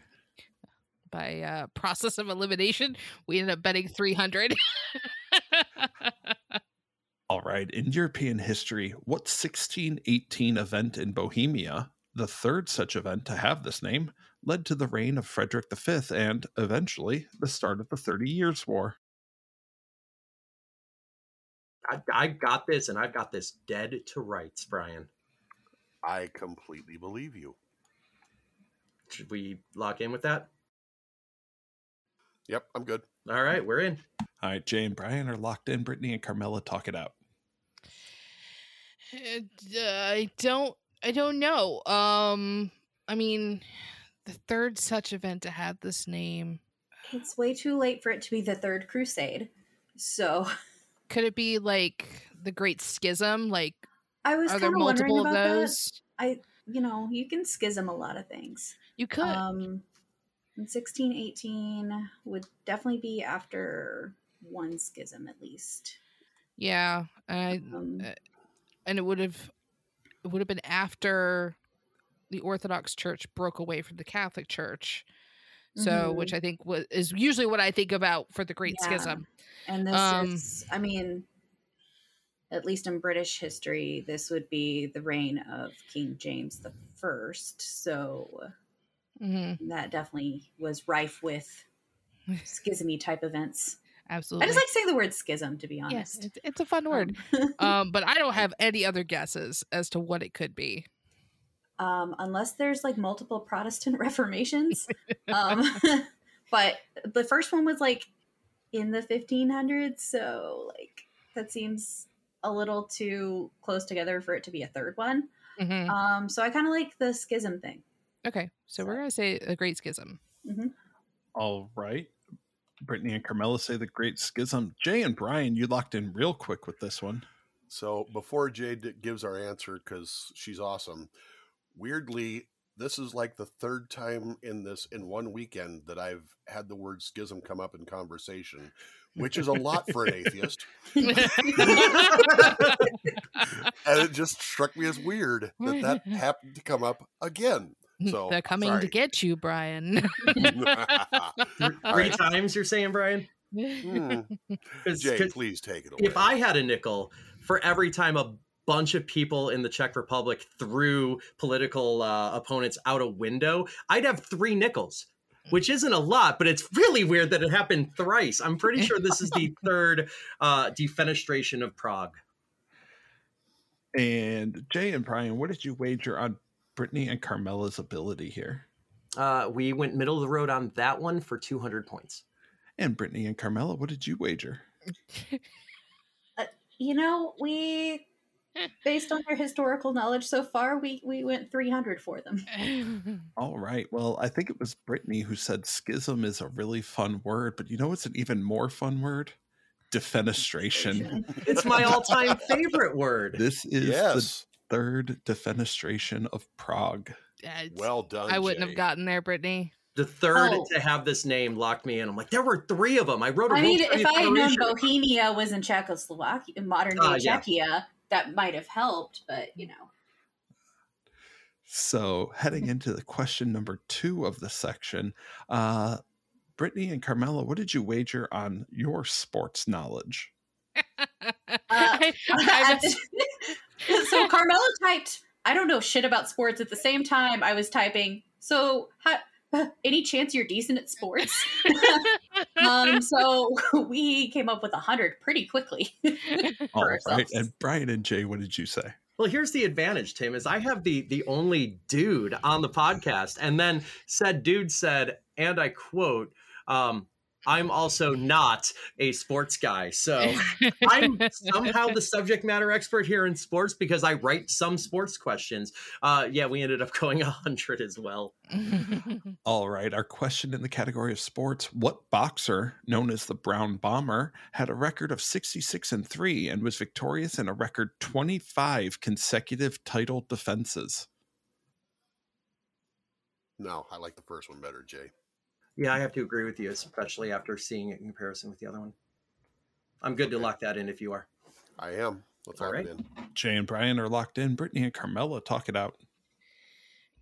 By uh, process of elimination, we ended up betting 300. All right, in European history, what 1618 event in Bohemia, the third such event to have this name, led to the reign of Frederick V and, eventually, the start of the Thirty Years' War? I, I got this, and I've got this dead to rights, Brian. I completely believe you. Should we lock in with that? Yep, I'm good. All right, we're in. All right, Jay and Brian are locked in. Brittany and Carmela, talk it out. Uh, I don't I don't know. Um I mean the third such event to have this name. It's way too late for it to be the Third Crusade. So Could it be like the Great Schism? Like I was are there kind of wondering multiple of about that. those? I, you know, you can schism a lot of things. You could. Um, in 1618 would definitely be after one schism at least. yeah. I Um, and it would have it would have been after the Orthodox Church broke away from the Catholic Church. So, Mhm. which I think was, is usually what I think about for the Great Yeah. Schism. and this um, is, I mean, at least in British history, this would be the reign of King James the First. So hmm that definitely was rife with schismy type events. Absolutely. I just like saying the word schism, to be yes, honest. it's, it's a fun word. Um, um, but I don't have any other guesses as to what it could be. Um, unless there's like multiple Protestant reformations. um, but the first one was like in the 1500s, so like that seems a little too close together for it to be a third one. Mhm. Um, so I kind of like the schism thing. Okay, so we're gonna say a Great Schism. All right. Brittany and Carmela say the Great Schism. Jay and Brian, you locked in real quick with this one. So before Jade d- gives our answer, because she's awesome, weirdly, this is like the third time in this in one weekend that I've had the word schism come up in conversation, which is a lot for an atheist. And it just struck me as weird that that happened to come up again. So, They're coming sorry. to get you, Brian. Three right. times you're saying, Brian? Hmm. 'Cause- Jay, 'cause please take it away. if I had a nickel for every time a bunch of people in the Czech Republic threw political uh, opponents out a window, I'd have three nickels, which isn't a lot, but it's really weird that it happened thrice. I'm pretty sure this is the third uh, defenestration of Prague. And Jay and Brian, what did you wager on Brittany and Carmela's ability here? Uh, we went middle of the road on that one for 200 points. And Brittany and Carmela, what did you wager? You know, we based on their historical knowledge so far, we we went 300 for them. All right. Well, I think it was Brittany who said schism is a really fun word, but you know what's an even more fun word? Defenestration. It's my all time favorite word. This is the third defenestration of Prague. It's- Well done. I wouldn't Jay. have gotten there, Brittany. The third Oh. to have this name locked me in. I'm like, there were three of them. I wrote a I mean, if I had known. Bohemia was in Czechoslovakia, in modern day Ah, yeah. Czechia, that might have helped. But you know, So, heading into the question number two of the section, uh, Brittany and Carmela, what did you wager on your sports knowledge? I- I the- so Carmela typed, "I don't know shit about sports." At the same time, I was typing, "So, ha, any chance you're decent at sports?" um, so we came up with a hundred pretty quickly. All right. And Brian and Jay, what did you say? Well, here's the advantage, Tim, is I have the the only dude on the podcast, and then said dude said, and I quote, um, I'm also not a sports guy. So I'm somehow the subject matter expert here in sports because I write some sports questions. Uh, yeah, we ended up going 100 as well. All right. Our question in the category of sports What boxer, known as the Brown Bomber, had a record of 66 and 3 and was victorious in a record 25 consecutive title defenses? No, I like the first one better, Jay. Yeah, I have to agree with you, especially after seeing it in comparison with the other one. I'm good to lock that in if you are. I am. Let's All lock right. it in. Jay and Brian are locked in. Brittany and Carmela, talk it out.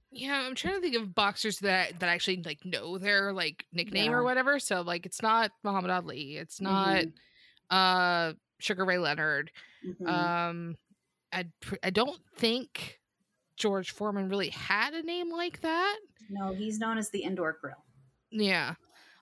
Yeah, I'm trying to think of boxers that that actually like know their like nickname or whatever. So like it's not Muhammad Ali, it's not Mhm. uh Sugar Ray Leonard. Mhm. Um I I don't think George Foreman really had a name like that. no, he's known as the indoor grill. Yeah.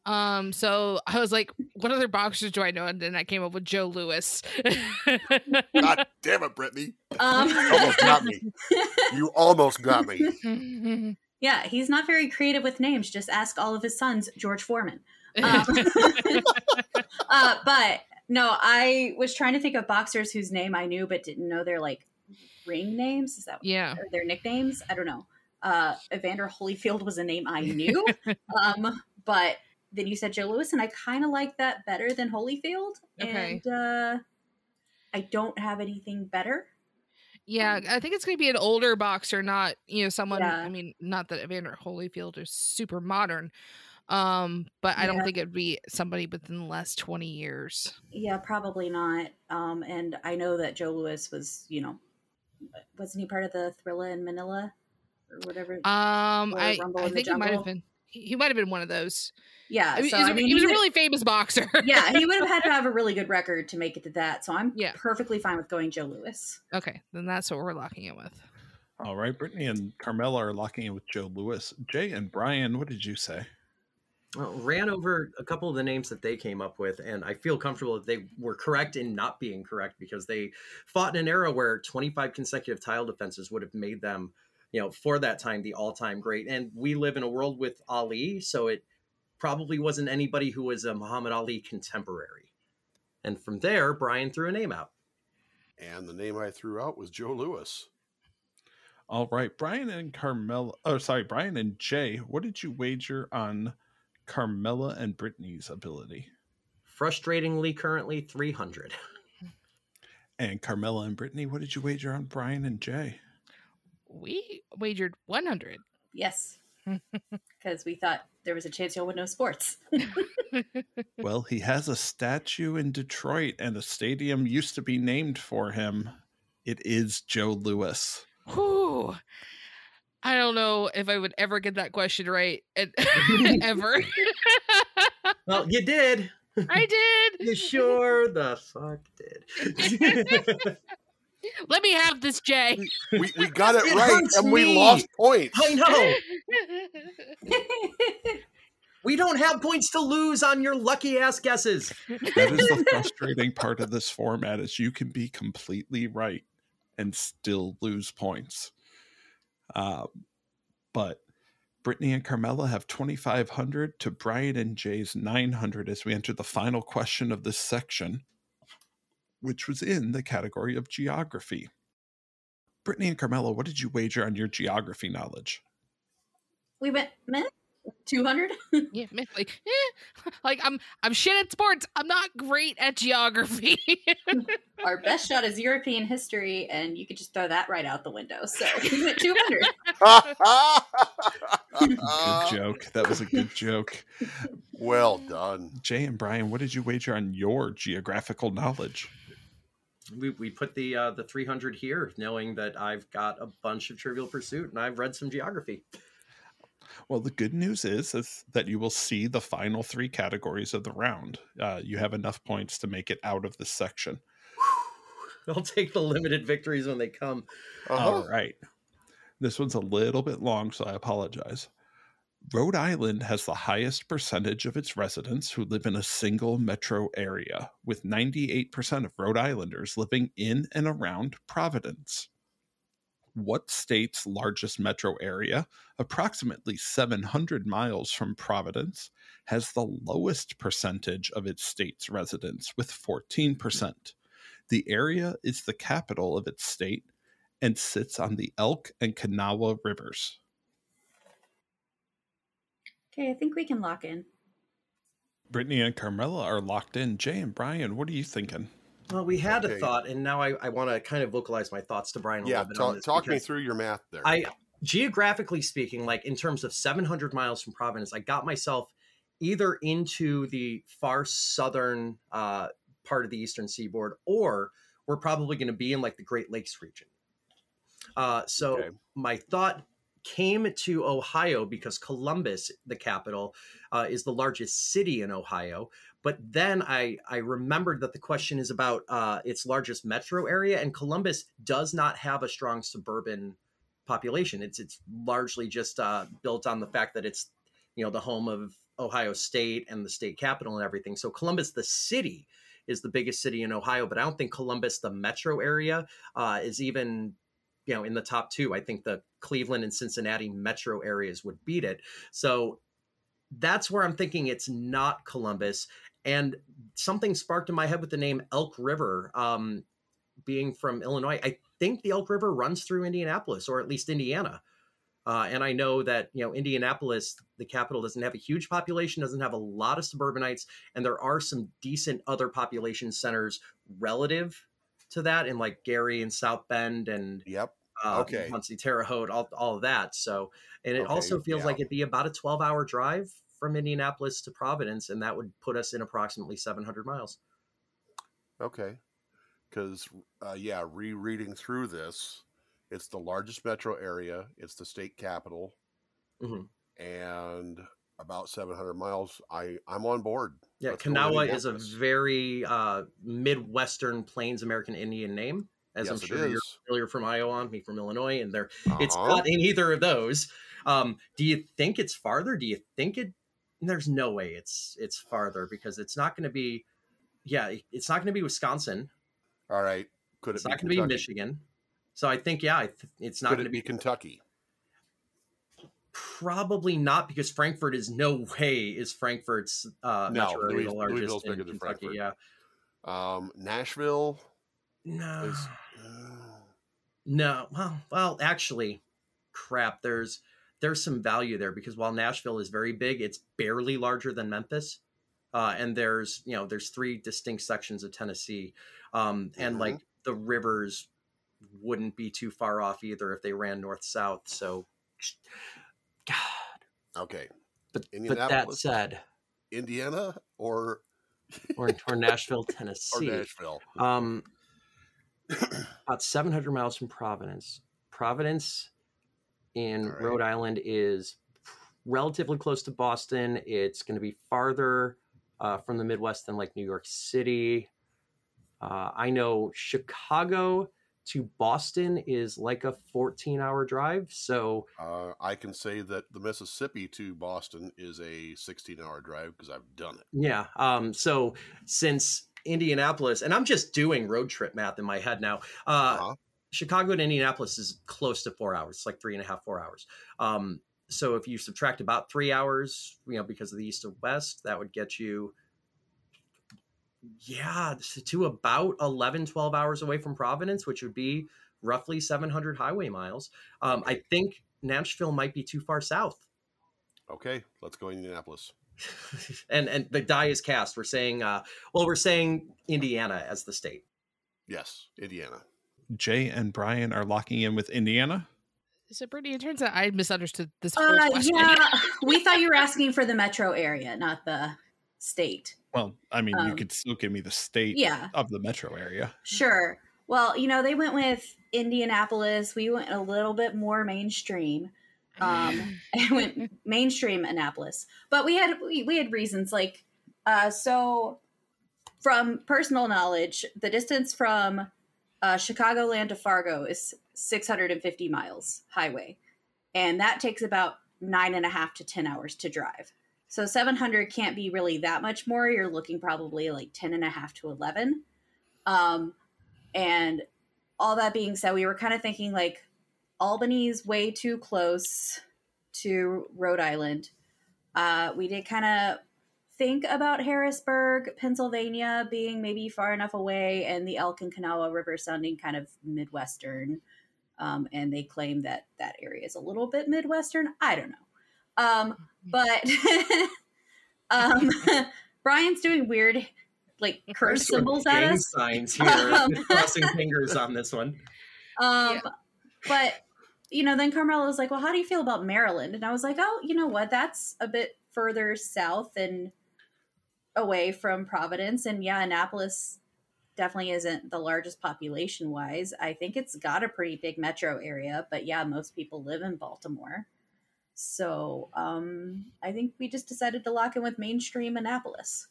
Um so I was like what other boxers do I know and then I came up with Joe Louis. God damn it, Brittany. Um, You almost got me. You almost got me. yeah, he's not very creative with names. Just ask all of his sons, George Foreman. Um, uh, but no, I was trying to think of boxers whose name I knew but didn't know their like ring names. Is that yeah. or their nicknames? I don't know. Uh, Evander Holyfield was a name I knew, um, but then you said Joe Louis, and I kind of like that better than Holyfield. Okay. And uh, I don't have anything better. Yeah, I think it's going to be an older boxer, not you know someone. Yeah. I mean, not that Evander Holyfield is super modern, um, but I don't think it'd be somebody within the last twenty years. Yeah, probably not. Um, and I know that Joe Louis was, you know, wasn't he part of the Thrilla in Manila or whatever? Um, Or I I think he might have been he, he might have been one of those. yeah, I mean, so he's a- I mean, he was a would- really famous boxer. yeah, he would have had to have a really good record to make it to that. So I'm Yeah. perfectly fine with going Joe Louis. okay, then that's what we're locking in with. All right. Brittany and Carmela are locking in with Joe Louis. Jay and Brian, what did you say? Well, ran over a couple of the names that they came up with, and I feel comfortable that they were correct in not being correct because they fought in an era where 25 consecutive tile defenses would have made them, you know, for that time the all-time great. And we live in a world with Ali, so it probably wasn't anybody who was a Muhammad Ali contemporary. And from there, Brian threw a name out. And the name I threw out was Joe Louis. All right. Brian and Carmela, oh, sorry, Brian and Jay, what did you wager on Carmela and Brittany's ability? Frustratingly, currently 300. And Carmela and Brittany, what did you wager on Brian and Jay? We wagered one hundred. Yes, because we thought there was a chance y'all would know sports. Well, he has a statue in Detroit, and a stadium used to be named for him. It is Joe Louis. Whew. I don't know if I would ever get that question right ever. Well, you did. I did. You sure the fuck did. Let me have this, Jay. We, we got it, It right, and we me. lost points. I know. We don't have points to lose on your lucky ass guesses. That is the frustrating part of this format is you can be completely right and still lose points. Uh, but Brittany and Carmela have 2,500 to Brian and Jay's 900 as we enter the final question of this section, which was in the category of geography. Brittany and Carmela, what did you wager on your geography knowledge? we went minute two hundred. yeah, man, like, eh, like I'm I'm shit at sports. I'm not great at geography. Our best shot is European history, and you could just throw that right out the window. So we went two hundred. Good joke. That was a good joke. well done. Jay and Brian, what did you wager on your geographical knowledge? We, we put the uh, the 300 here, knowing that I've got a bunch of Trivial Pursuit and I've read some geography. Well, the good news is, is that you will see the final three categories of the round. Uh, you have enough points to make it out of this section. I'll take the limited victories when they come. Uh-huh. All right. This one's a little bit long, so I apologize. Rhode Island has the highest percentage of its residents who live in a single metro area, with 98% of Rhode Islanders living in and around Providence. What state's largest metro area, approximately 700 miles from Providence, has the lowest percentage of its state's residents with 14%? The area is the capital of its state and sits on the Elk and Kanawha rivers. Okay, I think we can lock in. Brittany and Carmela are locked in. Jay and Brian, what are you thinking? Well, we had Okay. a thought, and now I, I want to kind of vocalize my thoughts to Brian a Yeah, little bit. on talk, talk me through your math there. I geographically speaking, like in terms of 700 miles from Providence, I got myself either into the far southern uh, part of the eastern seaboard, or we're probably going to be in like the Great Lakes region. Uh, so Okay. my thought came to Ohio because Columbus, the capital, uh, is the largest city in Ohio. But then I I remembered that the question is about uh, its largest metro area, and Columbus does not have a strong suburban population. It's it's largely just uh, built on the fact that it's you know the home of Ohio State and the state capital and everything. So Columbus, the city, is the biggest city in Ohio, but I don't think Columbus, the metro area, uh, is even you know in the top two. I think the Cleveland and Cincinnati metro areas would beat it. So that's where I'm thinking it's not Columbus. And something sparked in my head with the name Elk River. Um, being from Illinois, I think the Elk River runs through Indianapolis or at least Indiana. Uh, and I know that you know Indianapolis, the capital, doesn't have a huge population, doesn't have a lot of suburbanites, and there are some decent other population centers relative to that, in like Gary and South Bend and yep. uh, Okay. Muncie, Terre Haute, all, all of that. So, and it Okay, also feels yeah. like it'd be about a 12 hour drive from Indianapolis to Providence, and that would put us in approximately 700 miles. Okay. Because, uh, yeah, rereading through this, it's the largest metro area, it's the state capital, Mhm. and about 700 miles. I, I'm on board. Yeah, Let's Kanawha is a very uh, Midwestern Plains American Indian name, as I'm sure you're familiar from Iowa, me from Illinois, and there it's Uh-huh. not in either of those. Um, do you think it's farther? Do you think it? There's no way it's it's farther because it's not going to be. Yeah, it's not going to be Wisconsin. All right. Could it It's be not going to be Michigan. So I think yeah, it's not going to be Kentucky? Probably not because Frankfort is no way is Frankfort's uh, No, metro area Louis- the largest Louisville's bigger than Kentucky. Frankfort. Yeah, Um, Nashville no, is. no. Well, well, actually, crap. There's there's some value there because while Nashville is very big, it's barely larger than Memphis. Uh, and there's you know there's three distinct sections of Tennessee, um, and Mhm. like the rivers wouldn't be too far off either if they ran north south. So, God. Okay. But but that said, Indiana or, or, or Nashville, or Tennessee. Nashville? Um, about 700 miles from Providence. Providence in right. Rhode Island is relatively close to Boston. It's going to be farther uh, from the Midwest than like New York City. Uh, I know Chicago to Boston is like a 14 hour drive. So, Uh, I can say that the Mississippi to Boston is a 16 hour drive because I've done it. Yeah. Um, so since Indianapolis, and I'm just doing road trip math in my head now. Uh, Uh-huh. Chicago to Indianapolis is close to four hours. It's like three and a half, four hours. Um, so if you subtract about three hours, you know, because of the east and west, that would get you, yeah, to about 11, 12 hours away from Providence, which would be roughly 700 highway miles. Um, I think Nashville might be too far south. Okay, let's go Indianapolis. and and the die is cast. We're saying, uh, well, we're saying Indiana as the state. Yes, Indiana. Jay and Brian are locking in with Indiana. So, Brittany, it turns out I misunderstood this whole Uh, question. yeah, we thought you were asking for the metro area, not the state. Well, I mean, you Um, could still give me the state Yeah, of the metro area. sure. Well, you know, they went with Indianapolis. We went a little bit more mainstream. Um, and went mainstream Annapolis. But we had we, we had reasons like uh so from personal knowledge, the distance from uh, Chicagoland to Fargo is 650 miles highway, and that takes about nine and a half to 10 hours to drive. So 700 can't be really that much more. You're looking probably like 10 and a half to 11. Um, and all that being said, we were kind of thinking like Albany's way too close to Rhode Island. Uh, we did kind of think about Harrisburg, Pennsylvania being maybe far enough away, and the Elk and Kanawha River sounding kind of Midwestern. Um, and they claim that that area is a little bit Midwestern. I don't know. Um, but um, Brian's doing weird, like curse symbols at us. signs here, Um, crossing fingers on this one. Um, Yeah. but you know, then Carmela was like, "Well, how do you feel about Maryland?" And I was like, "Oh, you know what? That's a bit further south and away from Providence, and yeah, Annapolis definitely isn't the largest population wise. I think it's got a pretty big metro area, but yeah, most people live in Baltimore." So um, I think we just decided to lock in with mainstream Annapolis.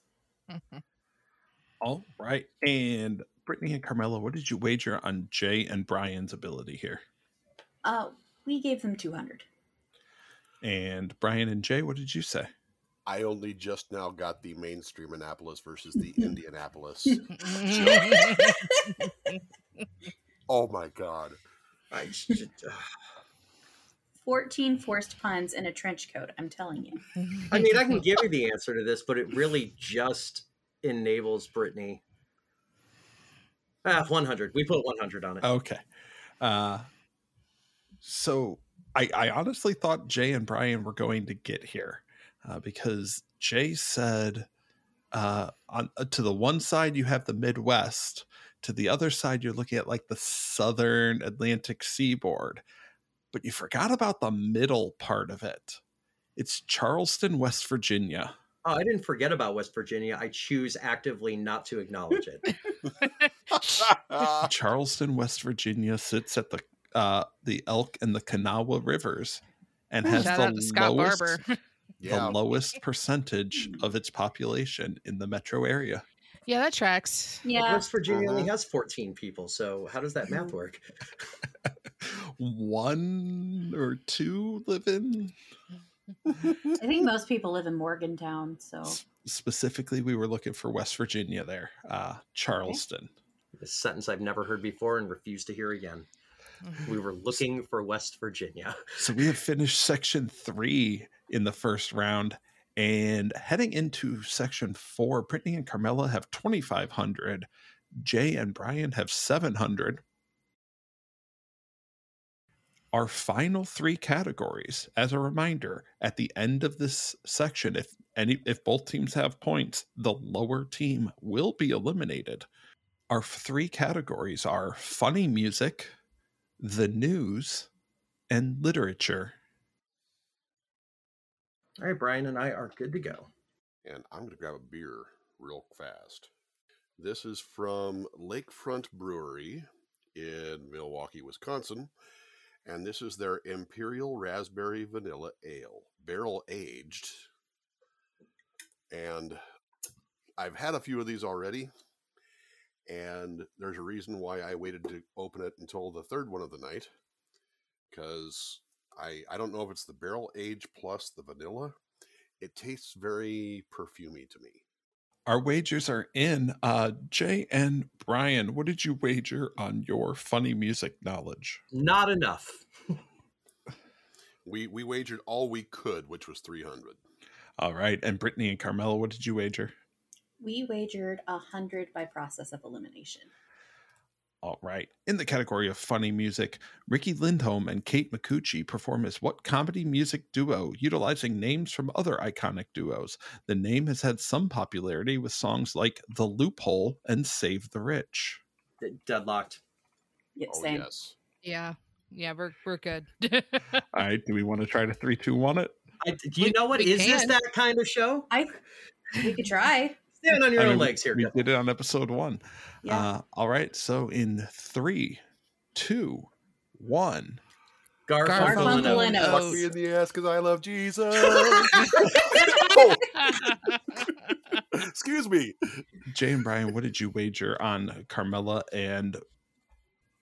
All right. And Brittany and Carmela, what did you wager on Jay and Brian's ability here? Uh, we gave them 200. And Brian and Jay, what did you say? I only just now got the mainstream Annapolis versus the Indianapolis. oh my god. I should, 14 forced puns in a trench coat, I'm telling you. I mean, I can give you the answer to this, but it really just enables Brittany. Ah, 100. We put 100 on it. Okay. Uh, so I, I honestly thought Jay and Brian were going to get here uh, because Jay said uh, on uh, to the one side you have the Midwest, to the other side you're looking at like the southern Atlantic seaboard, but you forgot about the middle part of it. It's Charleston, West Virginia. Oh, I didn't forget about West Virginia. I choose actively not to acknowledge it. Charleston, West Virginia sits at the uh, the Elk and the Kanawha rivers and has Shout the Scott lowest Barber. the lowest percentage of its population in the metro area. yeah, that tracks. Yeah. West Virginia only Uh-huh. has 14 people, so how does that math work? One or two live in. I think most people live in Morgantown, so S- Specifically, we were looking for West Virginia there, uh, Charleston. This sentence I've never heard before and refuse to hear again. We were looking for West Virginia. So we have finished section three in the first round. And heading into section four, Brittany and Carmela have 2,500. Jay and Brian have 700. Our final three categories, as a reminder, at the end of this section, if any if both teams have points, the lower team will be eliminated. Our three categories are funny music, the news, and literature. All right, Brian and I are good to go. and I'm going to grab a beer real fast. This is from Lakefront Brewery in Milwaukee, Wisconsin, and this is their Imperial Raspberry Vanilla Ale, barrel aged. And I've had a few of these already, and there's a reason why I waited to open it until the third one of the night, because I I don't know if it's the barrel age plus the vanilla, it tastes very perfumey to me. Our wagers are in. Uh, Jay and Brian, what did you wager on your funny music knowledge? Not enough. We we wagered all we could, which was three hundred. All right. And Brittany and Carmela, what did you wager? we wagered a hundred by process of elimination. All right. In the category of funny music, Riki Lindhome and Kate Micucci perform as what comedy music duo, utilizing names from other iconic duos? The name has had some popularity with songs like The Loophole and Save the Rich. Deadlocked. Yeah, Oh yes. Yeah, yeah, we're we're good. All right. Do we want to try to 3 2 1 it? I, do you We- know what is we Is this that kind of show? I we could try. Stand on your I own mean, legs here. We did it on episode one. Yeah. Uh, all right. So in three, two, one. Garfunkel, Garfunkel and and Oates. Oates. Fuck me in the ass because I love Jesus. Oh, excuse me. Jay and Brian, what did you wager on Carmela and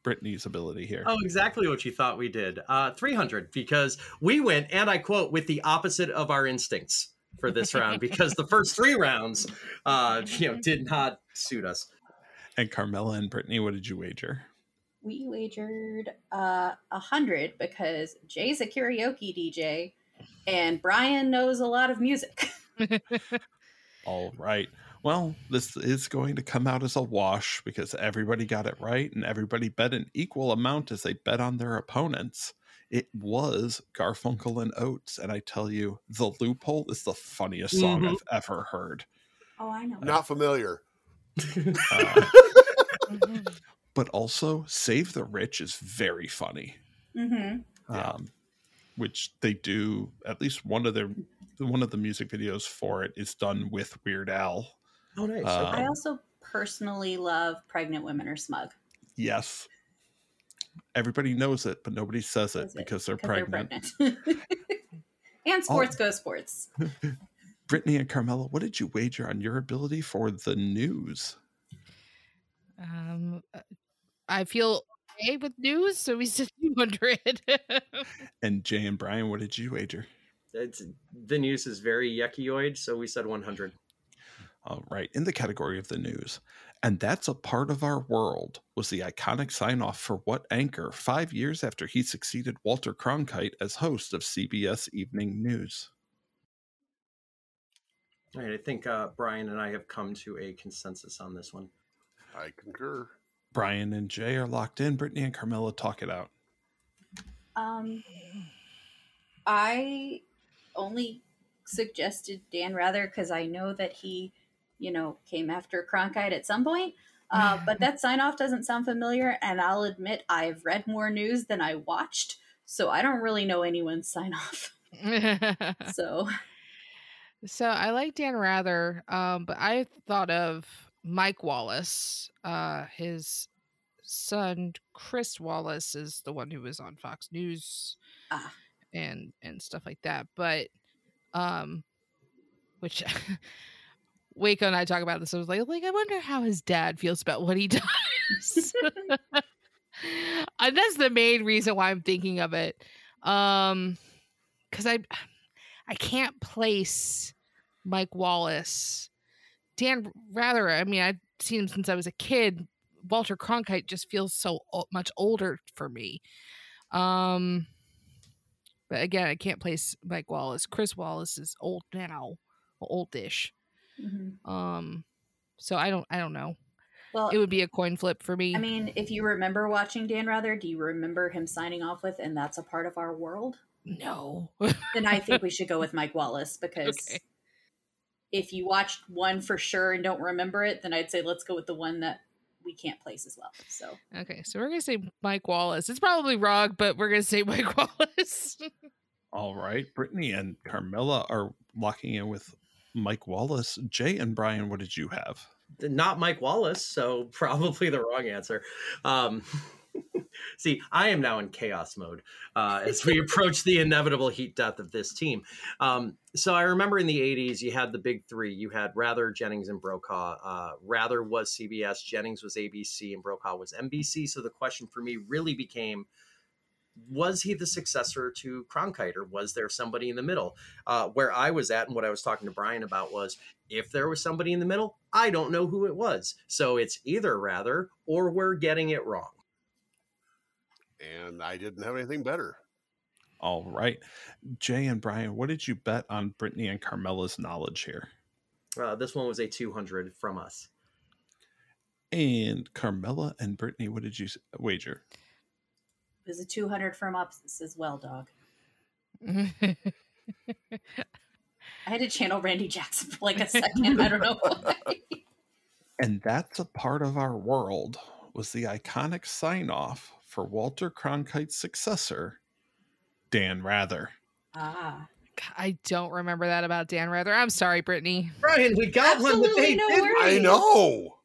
Brittany's ability here? Oh, exactly what you thought we did. Uh, 300, because we went, and I quote, with the opposite of our instincts for this round, because the first three rounds, uh, you know, did not suit us. And Carmela and Brittany, what did you wager? We wagered uh, a hundred because Jay's a karaoke DJ and Brian knows a lot of music. All right. Well, this is going to come out as a wash because everybody got it right and everybody bet an equal amount as they bet on their opponents. It was Garfunkel and Oates, and I tell you, The Loophole is the funniest song Mhm. I've ever heard. oh, I know. Not familiar. Uh, but also, Save the Rich is very funny. hmm Yeah. um, which they do at least one of their one of the music videos for it is done with Weird Al. oh, nice. Uh, I also personally love Pregnant Women Are Smug. Yes, everybody knows it, but nobody says it Is it? because they're pregnant. they're pregnant. and sports go sports. Brittany and Carmela, what did you wager on your ability for the news? um, uh, I feel okay with news, so we said 200. And Jay and Brian, what did you wager? it's, the news is very yuckyoid, so we said 100. All right, in the category of the news. And that's a part of our world was the iconic sign off for what anchor five years after he succeeded Walter Cronkite as host of CBS Evening News. All right, I think uh, Brian and I have come to a consensus on this one. I concur. Brian and Jay are locked in. Brittany and Carmela talk it out. Um, I only suggested Dan Rather because I know that he, you know, came after Cronkite at some point. Uh, but that sign off doesn't sound familiar, and I'll admit I've read more news than I watched, so I don't really know anyone's sign off. So so I like Dan Rather, um, but I thought of Mike Wallace. Uh, his son Chris Wallace is the one who was on Fox News Ah. and and stuff like that. But um, which Waco and I talk about this. I was like, like I wonder how his dad feels about what he does. and that's the main reason why I'm thinking of it. Um, because I I can't place Mike Wallace. Dan Rather, I mean, I've seen him since I was a kid. Walter Cronkite just feels so much older for me. Um, but again, I can't place Mike Wallace. Chris Wallace is old now, oldish. Mhm. Um, so I don't, I don't know. well, It would be a coin flip for me. I mean, if you remember watching Dan Rather, do you remember him signing off with "And that's a part of our world"? no. then I think we should go with Mike Wallace because Okay. if you watched one for sure and don't remember it, then I'd say let's go with the one that we can't place as well. So okay, so we're gonna say Mike Wallace. It's probably wrong, but we're gonna say Mike Wallace. All right. Brittany and Carmela are locking in with Mike Wallace. Jay and Brian, what did you have? Not Mike Wallace, so probably the wrong answer. Um, see, I am now in chaos mode uh, as we approach the inevitable heat death of this team. Um, so I remember in the 80s, you had the big three. You had Rather, Jennings, and Brokaw. Uh, Rather was CBS, Jennings was ABC, and Brokaw was NBC. So the question for me really became was he the successor to Cronkite or was there somebody in the middle? Uh, where I was at and what I was talking to Brian about was if there was somebody in the middle, I don't know who it was. So it's either rather or we're getting it wrong. And I didn't have anything better. All right. Jay and Brian, what did you bet on Brittany and Carmela's knowledge here? Uh, this one was a 200 from us. And Carmela and Brittany, what did you wager? It was a 200 from us as well, dog. I had to channel Randy Jackson for like a second. I don't know why. And that's a part of our world was the iconic sign off for Walter Cronkite's successor, Dan Rather. Ah, I don't remember that about Dan Rather. I'm sorry, Brittany. Brian, we got one that Absolutely they no did. worries. I know.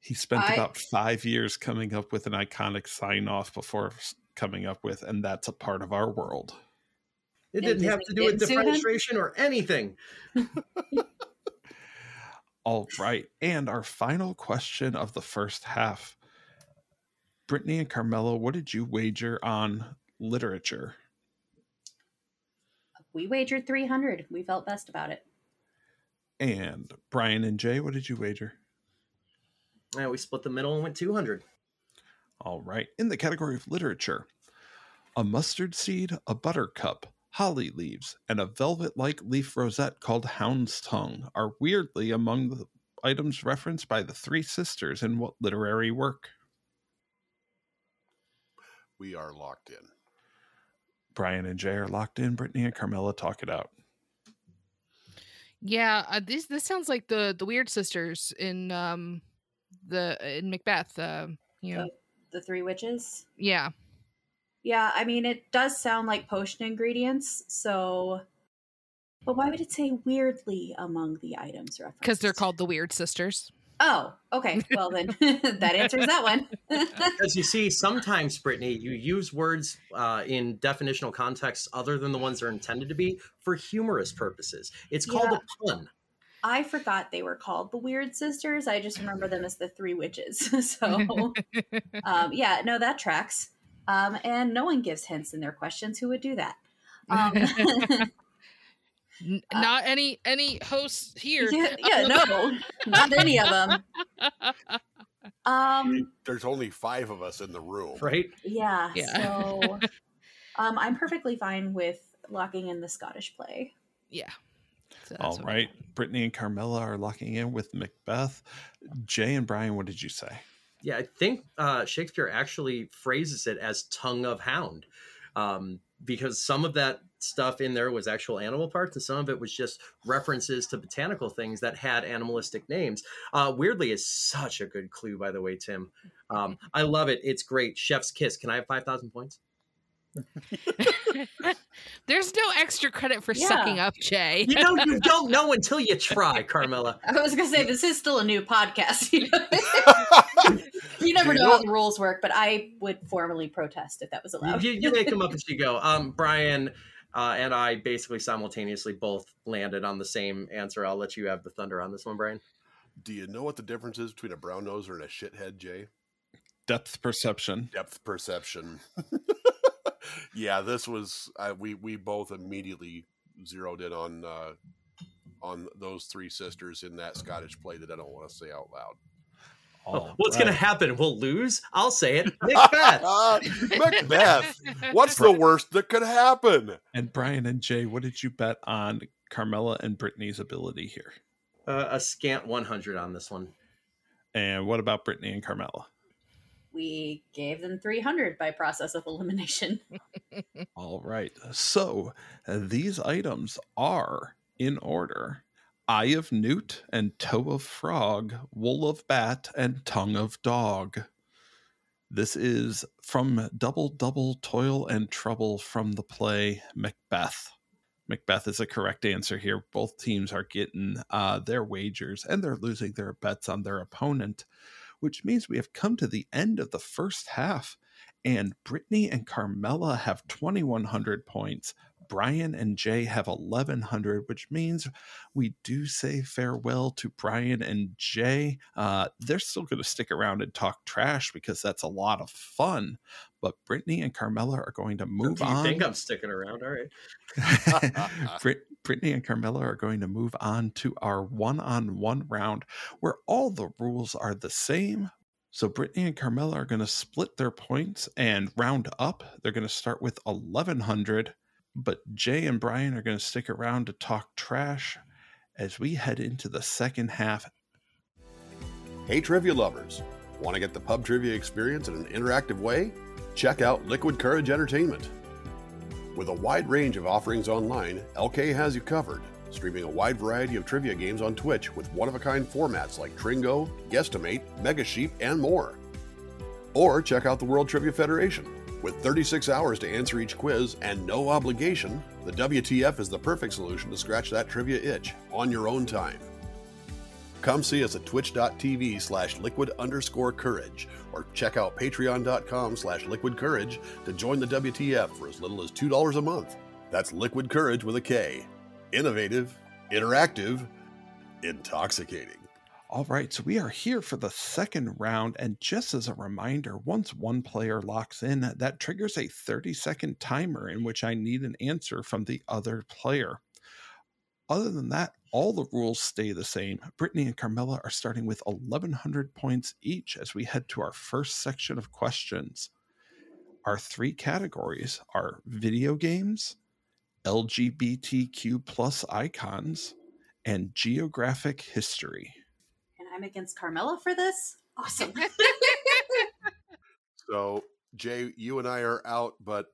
He spent I- about five years coming up with an iconic sign off before coming up with, and that's a part of our world. It didn't have to do with didn't sue him? defenestration or anything. All right. And our final question of the first half Brittany and Carmelo, what did you wager on literature? we wagered 300. We felt best about it. And Brian and Jay, what did you wager? Yeah, we split the middle and went 200. All right. In the category of literature, a mustard seed, a buttercup, holly leaves, and a velvet like leaf rosette called hound's tongue are weirdly among the items referenced by the three sisters in what literary work? We are locked in. Brian and Jay are locked in. Brittany and Carmela talk it out. Yeah, uh, this this sounds like the the weird sisters in um the in Macbeth. Uh, you know, The, the three witches. yeah. Yeah, I mean, it does sound like potion ingredients. So, but why would it say weirdly among the items referenced? because they're called the Weird Sisters. Oh, okay. Well, then that answers that one. As you see, sometimes, Brittany, you use words uh, in definitional contexts other than the ones they're intended to be for humorous purposes. It's called Yeah. a pun. I forgot they were called the Weird Sisters. I just remember them as the three witches. so, um, yeah, no, that tracks. Um, and no one gives hints in their questions. Who would do that? Um, N- not any any hosts here. yeah, yeah, no, not any of them. Um, There's only five of us in the room. Right? yeah, Yeah. so um, I'm perfectly fine with locking in the Scottish play. Yeah. So that's All what- right. Brittany and Carmela are locking in with Macbeth. Jay and Brian, what did you say? Yeah, I think uh, Shakespeare actually phrases it as tongue of hound um, because some of that stuff in there was actual animal parts and some of it was just references to botanical things that had animalistic names. Uh, weirdly, is such a good clue, by the way, Tim. Um, I love it. It's great. Chef's kiss. Can I have 5,000 points? There's no extra credit for Yeah. sucking up, Jay. You know, you don't know until you try, Carmela. I was gonna say this is still a new podcast. You, know? you never You know know- how the rules work, but I would formally protest if that was allowed. you, you make them up as you go. Um, Brian uh, and I basically simultaneously both landed on the same answer. I'll let you have the thunder on this one, Brian. Do you know what the difference is between a brown noser and a shithead, Jay? Depth perception. Depth perception. Yeah, this was uh, we we both immediately zeroed in on uh, on those three sisters in that Scottish play that I don't want to say out loud. Oh, what's going to happen? We'll lose. I'll say it. Macbeth. Macbeth. What's the worst that could happen? And Brian and Jay, what did you bet on Carmela and Brittany's ability here? Uh, a scant 100 on this one. And what about Brittany and Carmela? We gave them 300 by process of elimination. All right. So uh, these items are in order eye of newt and toe of frog, wool of bat, and tongue of dog. This is from Double Double Toil and Trouble from the play Macbeth. Macbeth is a correct answer here. Both teams are getting uh, their wagers and they're losing their bets on their opponent, which means we have come to the end of the first half. And Brittany and Carmela have 2,100 points. Brian and Jay have 1,100, which means we do say farewell to Brian and Jay. Uh, they're still going to stick around and talk trash because that's a lot of fun. But Brittany and Carmela are going to move you on. think I'm sticking around? All right. Brit- Brittany and Carmela are going to move on to our one on one round where all the rules are the same. So Brittany and Carmela are going to split their points and round up. They're going to start with 1100, but Jay and Brian are going to stick around to talk trash as we head into the second half. Hey, trivia lovers. Want to get the pub trivia experience in an interactive way? Check out Liquid Courage Entertainment. With a wide range of offerings online, LK has you covered, streaming a wide variety of trivia games on Twitch with one of a kind formats like Tringo, Guesstimate, Mega Sheep, and more. Or check out the World Trivia Federation. With 36 hours to answer each quiz and no obligation, the WTF is the perfect solution to scratch that trivia itch on your own time. Come see us at twitch.tv slash liquid underscore courage or check out patreon.com slash liquid courage to join the WTF for as little as $2 a month. That's liquid courage with a K. Innovative, interactive, intoxicating. All right, so we are here for the second round. And just as a reminder, once one player locks in, that triggers a 30 second timer in which I need an answer from the other player. Other than that, all the rules stay the same. Brittany and Carmela are starting with 1,100 points each as we head to our first section of questions. Our three categories are video games, LGBTQ plus icons, and geographic history. And I'm against Carmela for this. Awesome. So, Jay, you and I are out, but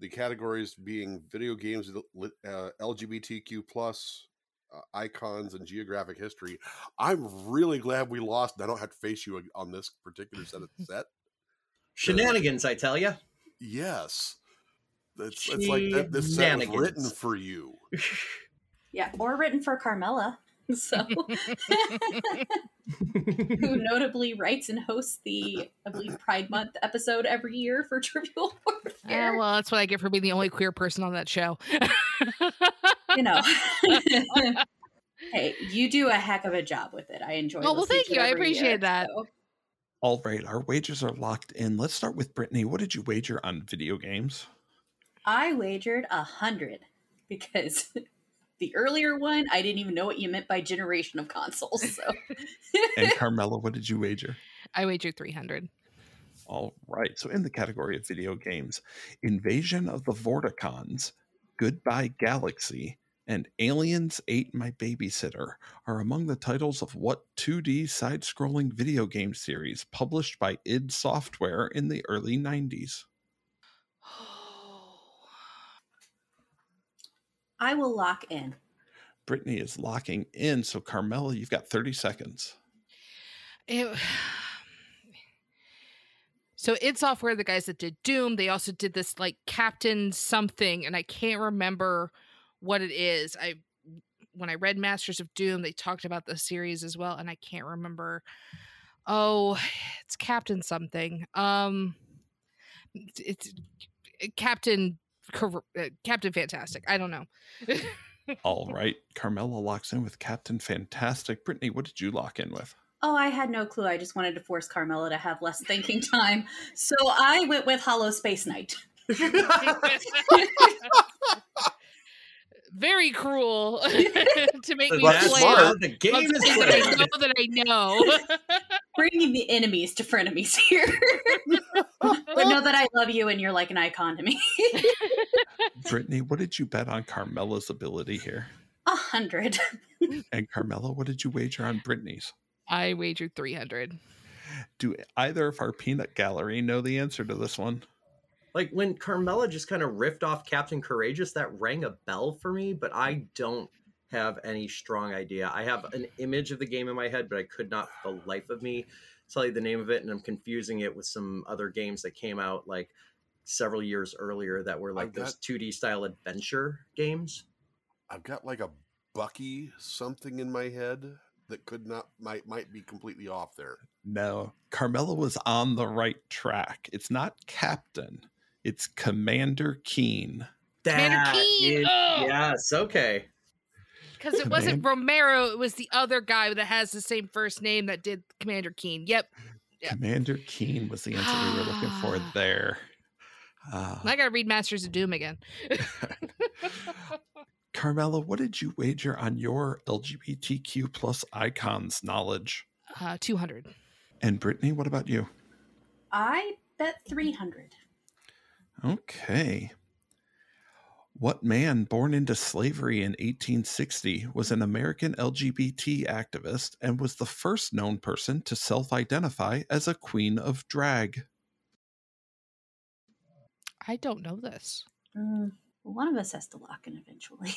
the categories being video games, uh, LGBTQ plus uh, icons, and geographic history. I'm really glad we lost. And I don't have to face you on this particular set of set. Shenanigans, I tell you. Yes, it's, it's like that, this set was written for you. yeah, or written for Carmela. So, who notably writes and hosts the, I believe, Pride Month episode every year for Trivial Warfare. Yeah, well, that's what I get for being the only queer person on that show. you know. hey, you do a heck of a job with it. I enjoy. Oh well, thank you. I appreciate year, that. So. All right, our wagers are locked in. Let's start with Brittany. What did you wager on video games? I wagered a hundred because the earlier one, I didn't even know what you meant by generation of consoles. So. and Carmela, what did you wager? I wagered 300. All right. So, in the category of video games, Invasion of the Vorticons, Goodbye Galaxy, and Aliens Ate My Babysitter are among the titles of what 2D side scrolling video game series published by id Software in the early 90s? I will lock in. Brittany is locking in. So, Carmela, you've got 30 seconds. It, so, id Software, the guys that did Doom, they also did this like Captain something, and I can't remember what it is. I when I read Masters of Doom, they talked about the series as well, and I can't remember. Oh, it's Captain something. Um, it's, it's Captain Uh, Captain Fantastic. I don't know. All right. Carmela locks in with Captain Fantastic. Brittany, what did you lock in with? Oh, I had no clue. I just wanted to force Carmela to have less thinking time. So I went with Hollow Space Knight. Very cruel to make me play the game is that I know that I know. Bringing the enemies to frenemies here. but know that I love you and you're like an icon to me. Brittany, what did you bet on Carmela's ability here? A hundred. and Carmela, what did you wager on Brittany's? I wagered 300. Do either of our peanut gallery know the answer to this one? Like when Carmela just kind of riffed off Captain Courageous, that rang a bell for me, but I don't have any strong idea. I have an image of the game in my head, but I could not for the life of me tell you the name of it, and I'm confusing it with some other games that came out like several years earlier that were like got, those 2D style adventure games. I've got like a Bucky something in my head that could not might might be completely off there. No, Carmela was on the right track. It's not Captain. It's Commander Keen. Commander Keen. Is, oh! Yes. Okay because it wasn't Romero; it was the other guy that has the same first name that did Commander Keen. Yep. yep. Commander Keen was the answer we were looking for there. Uh, I gotta read Masters of Doom again. Carmela, what did you wager on your LGBTQ plus icons knowledge? Uh, Two hundred. And Brittany, what about you? I bet three hundred. Okay. What man born into slavery in 1860 was an American LGBT activist and was the first known person to self identify as a queen of drag? I don't know this. Mm, one of us has to lock in eventually.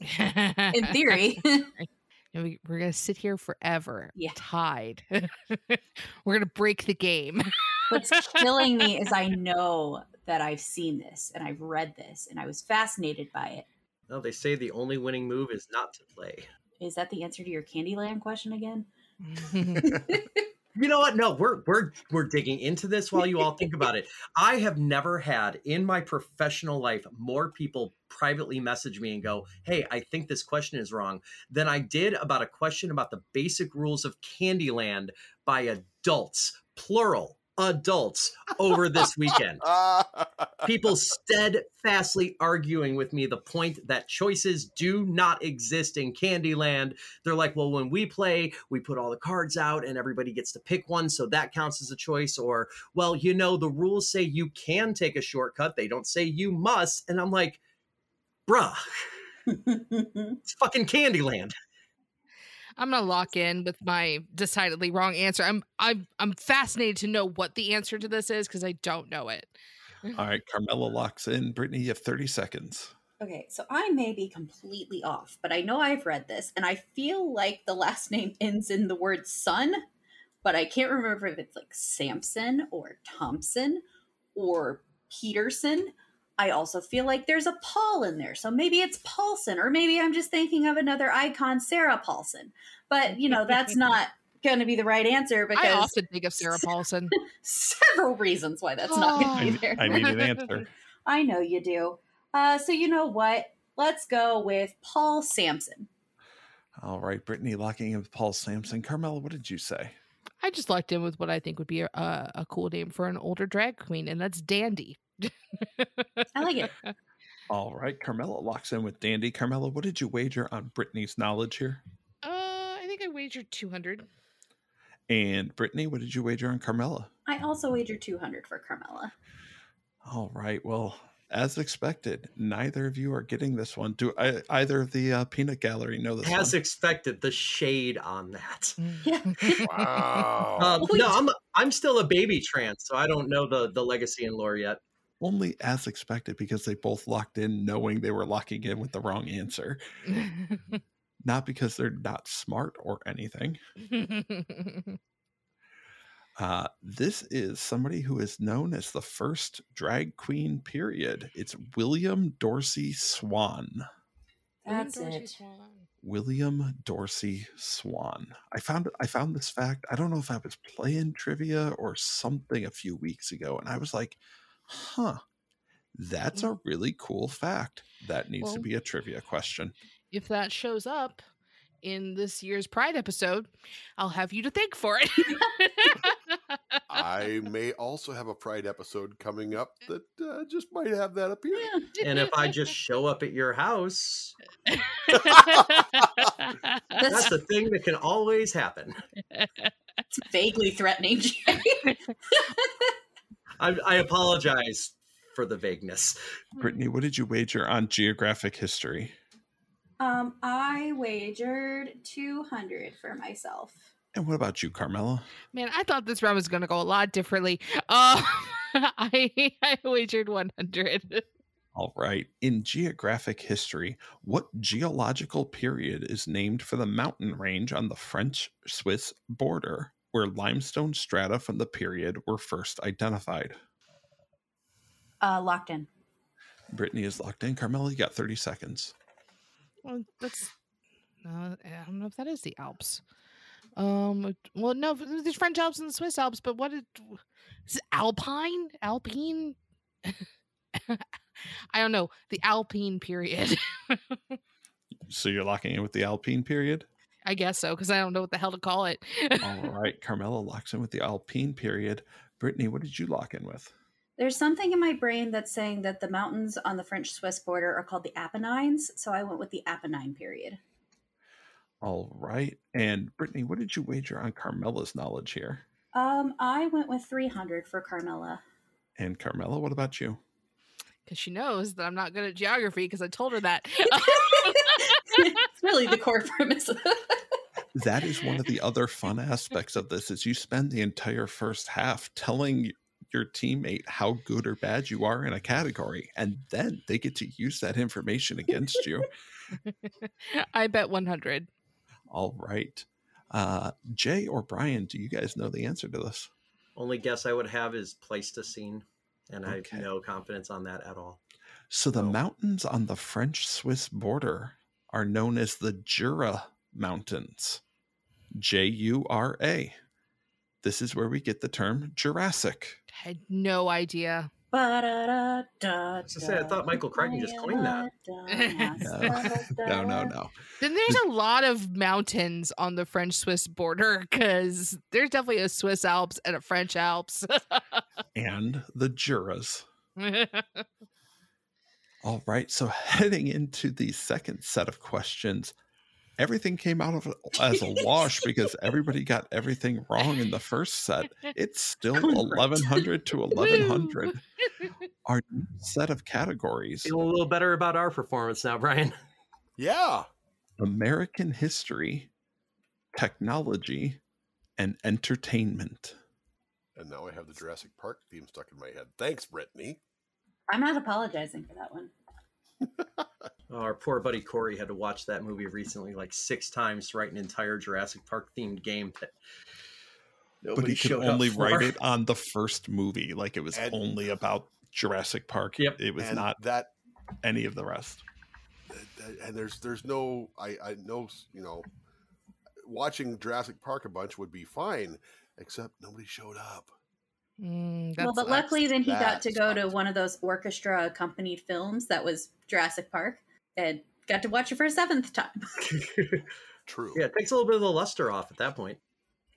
in theory. We're going to sit here forever, yeah. tied. We're going to break the game. What's killing me is I know that I've seen this and I've read this and I was fascinated by it. No, they say the only winning move is not to play. Is that the answer to your Candyland question again? you know what? No, we're we're we're digging into this while you all think about it. I have never had in my professional life more people privately message me and go, "Hey, I think this question is wrong," than I did about a question about the basic rules of Candyland by adults, plural adults over this weekend. people steadfastly arguing with me the point that choices do not exist in Candyland. They're like, well, when we play, we put all the cards out and everybody gets to pick one, so that counts as a choice. Or, well, you know, the rules say you can take a shortcut, they don't say you must. And I'm like, bruh, it's fucking Candyland. I'm gonna lock in with my decidedly wrong answer. I'm I'm I'm fascinated to know what the answer to this is because I don't know it. All right, Carmela locks in. Brittany, you have 30 seconds. Okay, so I may be completely off, but I know I've read this, and I feel like the last name ends in the word son, but I can't remember if it's like Sampson or Thompson or Peterson. I also feel like there's a Paul in there, so maybe it's Paulson, or maybe I'm just thinking of another icon, Sarah Paulson. But you know, that's not going to be the right answer because I often think of Sarah Paulson. several reasons why that's not going to be there. I need an answer. I know you do. Uh, so you know what? Let's go with Paul Sampson. All right, Brittany locking in with Paul Sampson. Carmela, what did you say? I just locked in with what I think would be a, a, a cool name for an older drag queen, and that's Dandy. I like it. All right, Carmela locks in with Dandy. Carmela, what did you wager on Brittany's knowledge here? Uh, I think I wagered 200. And Brittany, what did you wager on Carmela? I also wagered 200 for Carmela. All right, well, as expected, neither of you are getting this one. Do I, either of the uh, peanut gallery know this As one? expected, the shade on that. Yeah. Wow. Um, no, I'm I'm still a baby trans, so I don't know the the legacy and lore yet. Only as expected because they both locked in knowing they were locking in with the wrong answer. Not because they're not smart or anything. Uh, this is somebody who is known as the first drag queen period. It's William Dorsey Swann. That's it. William Dorsey Swann. I found I found this fact. I don't know if I was playing trivia or something a few weeks ago, and I was like, huh, that's a really cool fact. That needs to be a trivia question. if that shows up in this year's Pride episode, I'll have you to thank for it. I may also have a Pride episode coming up that uh, just might have that appear. And if I just show up at your house, That's the thing that can always happen. It's vaguely threatening. Jay. I, I apologize for the vagueness. Brittany, what did you wager on geographic history? um, I wagered 200 for myself. And what about you, Carmela? Man, I thought this round was going to go a lot differently. Uh, I I wagered 100. All right. In geographic history, what geological period is named for the mountain range on the French Swiss border where limestone strata from the period were first identified? Uh, locked in. Brittany is locked in. Carmela, you got 30 seconds. Well, that's uh, I don't know if that is the Alps. Um, well, no, there's French Alps and the Swiss Alps, but what is, is it Alpine? Alpine? I don't know. The Alpine period. So you're locking in with the Alpine period? I guess so, because I don't know what the hell to call it. All right. Carmela locks in with the Alpine period. Brittany, what did you lock in with? There's something in my brain that's saying that the mountains on the French Swiss border are called the Apennines, so I went with the Apennine period. All right. And Brittany, what did you wager on Carmela's knowledge here? Um, I went with 300 for Carmela. And Carmela, what about you? Because she knows that I'm not good at geography because I told her that. it's really the core premise. that is one of the other fun aspects of this is you spend the entire first half telling your teammate how good or bad you are in a category and then they get to use that information against you I bet 100. all right uh jay or brian do you guys know the answer to this Only guess I would have is Pleistocene, and I have no confidence on that at all. so the No. mountains on the french swiss border are known as the jura mountains j-u-r-a this is where we get the term jurassic I Had no idea. was gonna say, I thought Michael Crichton just coined that. no no no Then there's a lot of mountains on the French Swiss border because there's definitely a Swiss Alps and a French Alps. and the Juras. All right. So heading into the second set of questions, everything came out of as a wash because everybody got everything wrong in the first set. It's still 1100 to 1100. Our new set of categories Feeling a little better about our performance now, Brian. Yeah. American history, technology, and entertainment. And now I have the Jurassic Park theme stuck in my head. Thanks, Brittany. I'm not apologizing for that one. Oh, our poor buddy Corey had to watch that movie recently like six times to write an entire Jurassic Park themed game that but he could only write it on the first movie. Like it was And- only about Jurassic Park. Yep. It was and not that any of the rest. and there's there's no I I know you know watching Jurassic Park a bunch would be fine except nobody showed up. Mm, well, but luckily, then he got to That go to one of those orchestra accompanied films that was Jurassic Park and got to watch it for a seventh time. True. yeah, it takes a little bit of the luster off at that point.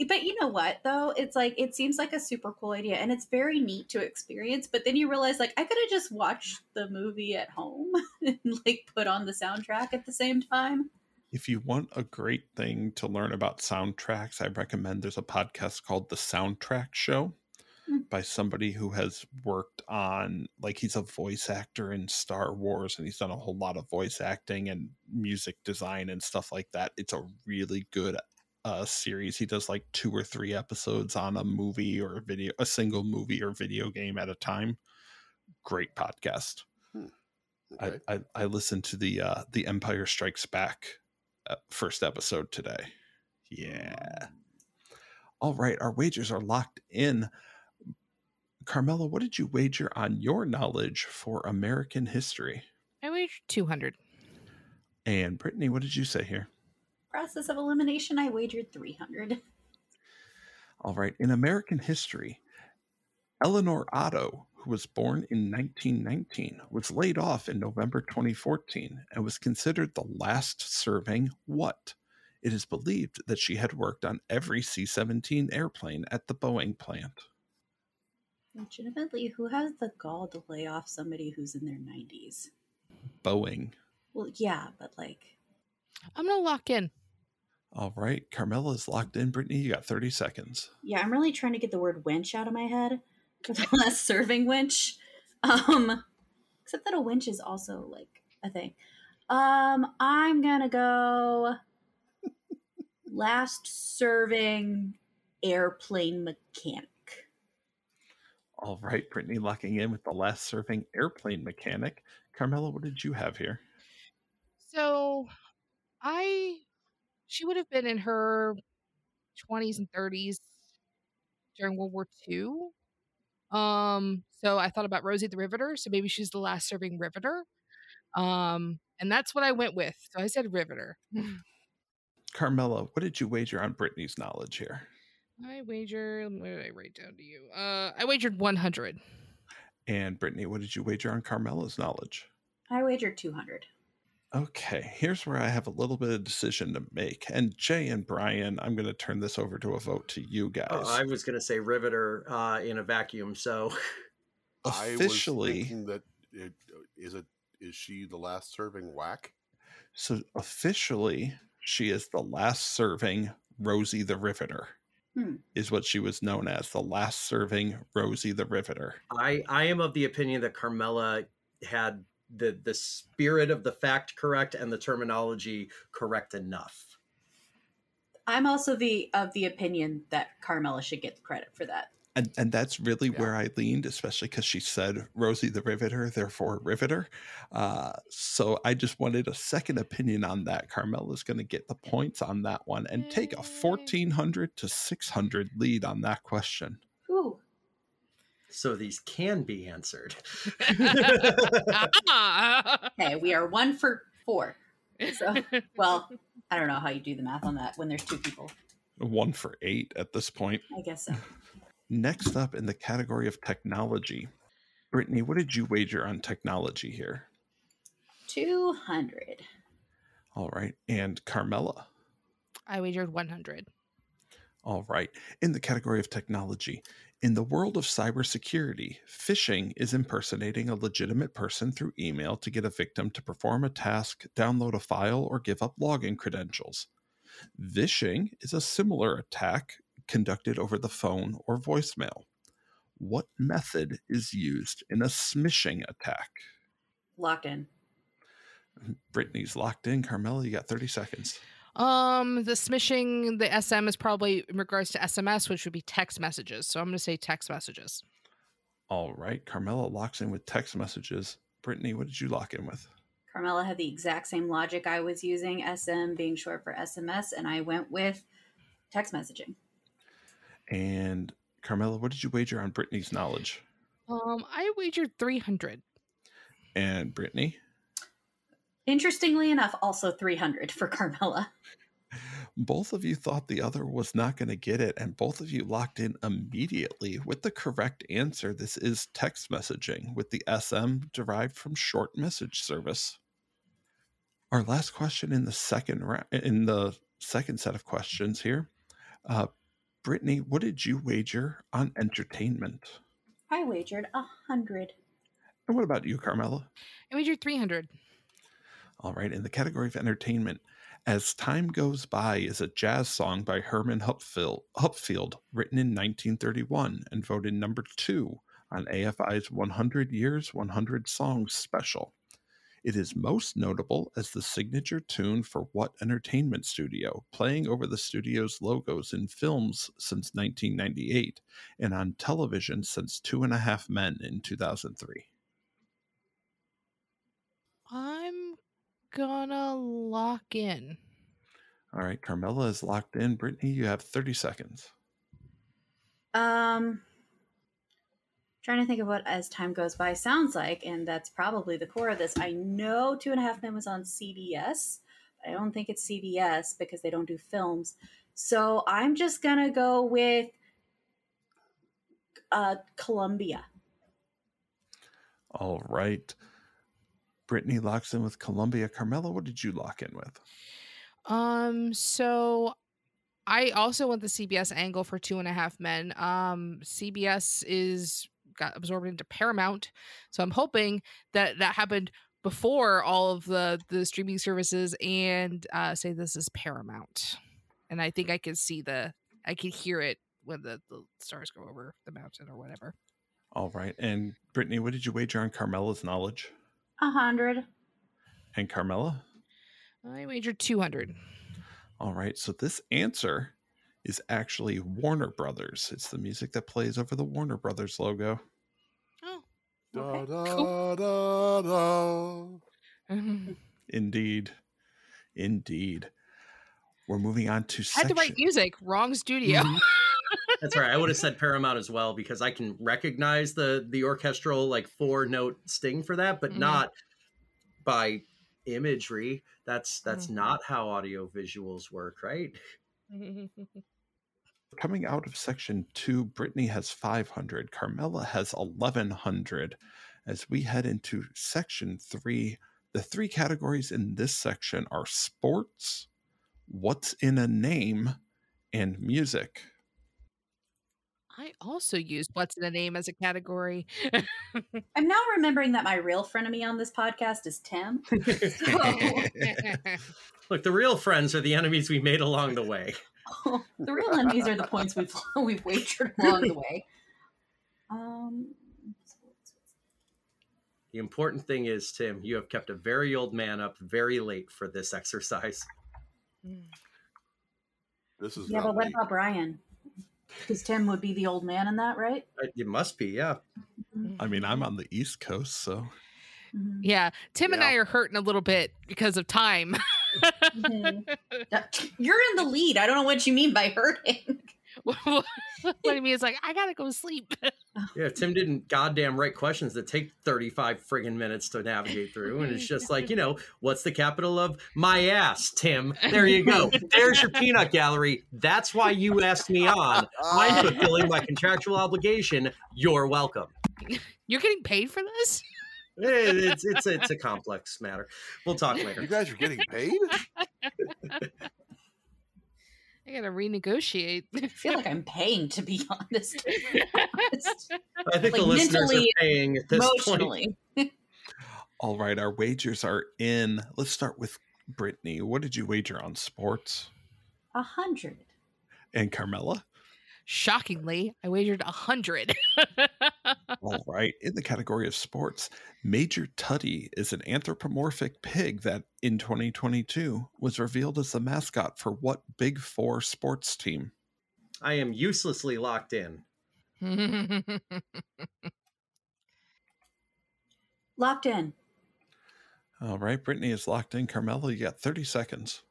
But you know what, though? It's like, it seems like a super cool idea and it's very neat to experience. But then you realize, like, I could have just watched the movie at home and, like, put on the soundtrack at the same time. If you want a great thing to learn about soundtracks, I recommend there's a podcast called The Soundtrack Show. By somebody who has worked on, like, he's a voice actor in Star Wars and he's done a whole lot of voice acting and music design and stuff like that. It's a really good uh, series. He does like two or three episodes on a movie or a video, a single movie or video game at a time. Great podcast. Okay. I, I I listened to the uh the Empire Strikes Back uh, first episode today. Yeah. All right, our wagers are locked in. Carmela, what did you wager on your knowledge for American history? I wagered 200. And Brittany, what did you say here? Process of elimination, I wagered 300. All right, in American history, Elinor Otto, who was born in 1919, was laid off in November 2014 and was considered the last serving what? It is believed that she had worked on every C 17 airplane at the Boeing plant. Legitimately, who has the gall to lay off somebody who's in their 90s? Boeing. Well, yeah, but like, I'm going to lock in. All right, Carmela is locked in. Brittany, you got 30 seconds. yeah, I'm really trying to get the word winch out of my head for the last serving winch. Um, except that a winch is also like a thing. Um, I'm gonna go last serving airplane mechanic. All right, Brittany locking in with the last serving airplane mechanic. Carmela, what did you have here? So I, she would have been in her 20s and 30s during World War II. Um, so I thought about Rosie the Riveter. So maybe she's the last serving Riveter. Um, and that's what I went with. So I said Riveter. Carmela, what did you wager on Brittany's knowledge here? I wager. What did I write down to you? Uh, I wagered 100. And Brittany, what did you wager on Carmela's knowledge? I wagered 200. Okay, here's where I have a little bit of decision to make. And Jay and Brian, I'm going to turn this over to a vote to you guys. Oh, I was going to say Riveter uh, in a vacuum. So I was Officially, thinking that it, is it is she the last serving whack? so officially, she is the last serving Rosie the Riveter. Hmm. Is what she was known as, the last serving Rosie the Riveter. I I am of the opinion that Carmela had the the spirit of the fact correct and the terminology correct enough. I'm also the of the opinion that Carmela should get the credit for that. And, and that's really Yeah. where I leaned, especially because she said Rosie the Riveter, therefore Riveter. Uh, so I just wanted a second opinion on that. Carmela's going to get the points on that one and take a 1400 to 600 lead on that question. Ooh, So these can be answered. okay, we are one for four. So, well, I don't know how you do the math on that when there's two people. One for eight at this point. I guess so. Next up in the category of technology, Brittany, what did you wager on technology here? 200. All right. And Carmela. I wagered 100. All right. In the category of technology, in the world of cybersecurity, phishing is impersonating a legitimate person through email to get a victim to perform a task, download a file, or give up login credentials. Vishing is a similar attack conducted over the phone or voicemail. What method is used in a smishing attack? Locked in. Brittany's locked in. Carmela, you got 30 seconds. Um, the smishing, the SM is probably in regards to SMS, which would be text messages. So I'm going to say text messages. All right. Carmela locks in with text messages. Brittany, what did you lock in with? Carmela had the exact same logic I was using, SM being short for SMS, and I went with text messaging. And Carmela, what did you wager on Brittany's knowledge? Um, I wagered 300. And Brittany? Interestingly enough, also 300 for Carmela. Both of you thought the other was not going to get it, and both of you locked in immediately with the correct answer. This is text messaging, with the SM derived from short message service. Our last question in the second round, in the second set of questions here, uh, Brittany, what did you wager on entertainment? I wagered a hundred. And what about you, Carmela? I wagered 300. All right, in the category of entertainment, As Time Goes By is a jazz song by Herman Hupfeld, Hupfeld written in 1931 and voted number two on AFI's 100 Years, 100 Songs special. It is most notable as the signature tune for What Entertainment Studio, playing over the studio's logos in films since 1998 and on television since Two and a Half Men in 2003. I'm gonna lock in. All right, Carmela is locked in. Brittany, you have 30 seconds. Um, trying to think of what as time goes by sounds like, and that's probably the core of this. I know Two and a Half Men was on CBS, but I don't think it's CBS because they don't do films. So I'm just gonna go with uh, Columbia. All right. Brittany locks in with Columbia. Carmela, what did you lock in with? Um, so I also went the CBS angle for Two and a Half Men. Um, CBS is got absorbed into Paramount, so I'm hoping that that happened before all of the the streaming services and uh, say this is Paramount, and I think I can see the I can hear it when the, the stars go over the mountain or whatever. All right. And Brittany, what did you wager on Carmela's knowledge? A hundred. And Carmela? I wagered 200. All right. So this answer is actually Warner Brothers. It's the music that plays over the Warner Brothers logo. Oh, Okay, da, da, da. Indeed. Indeed. We're moving on to I had section. to write music. Wrong studio. Mhm. That's right. I would have said Paramount as well because I can recognize the the orchestral like four note sting for that, but Mhm. not by imagery. That's that's Mhm. not how audio visuals work, right? Coming out of section two, Brittany has 500, Carmela has 1100. As we head into section three, the three categories in this section are sports, what's in a name, and music. I also used what's in a name as a category. I'm now remembering that my real frenemy on this podcast is Tim. So Look, the real friends are the enemies we made along the way. the real enemies are the points we've we've wagered along the way. Um, The important thing is, Tim, you have kept a very old man up very late for this exercise. This is yeah, but what late. about Brian? Because Tim would be the old man in that, right? It must be, yeah. I mean, I'm on the East Coast, so Mhm. yeah, Tim and I are hurting a little bit because of time. Mhm. You're in the lead. I don't know what you mean by hurting. what I mean is like I gotta go sleep. Yeah, Tim didn't goddamn write questions that take 35 friggin' minutes to navigate through. And it's just like, you know, what's the capital of my ass, Tim? There you go. There's your peanut gallery. That's why you asked me on. I'm fulfilling my contractual obligation. You're welcome. You're getting paid for this? It- It's, it's, it's a complex matter. We'll talk later. You guys are getting paid? I gotta renegotiate. I feel like I'm paying to be on to be honest. I think Like, the listeners are mentally, paying at this point. All right, our wagers are in. Let's start with Brittany. What did you wager on sports? A hundred. And Carmela? Shockingly, I wagered a hundred. All right. In the category of sports, Major Tuddy is an anthropomorphic pig that in 2022 was revealed as the mascot for what Big Four sports team? I am uselessly locked in. Locked in. All right. Brittany is locked in. Carmela, you got 30 seconds.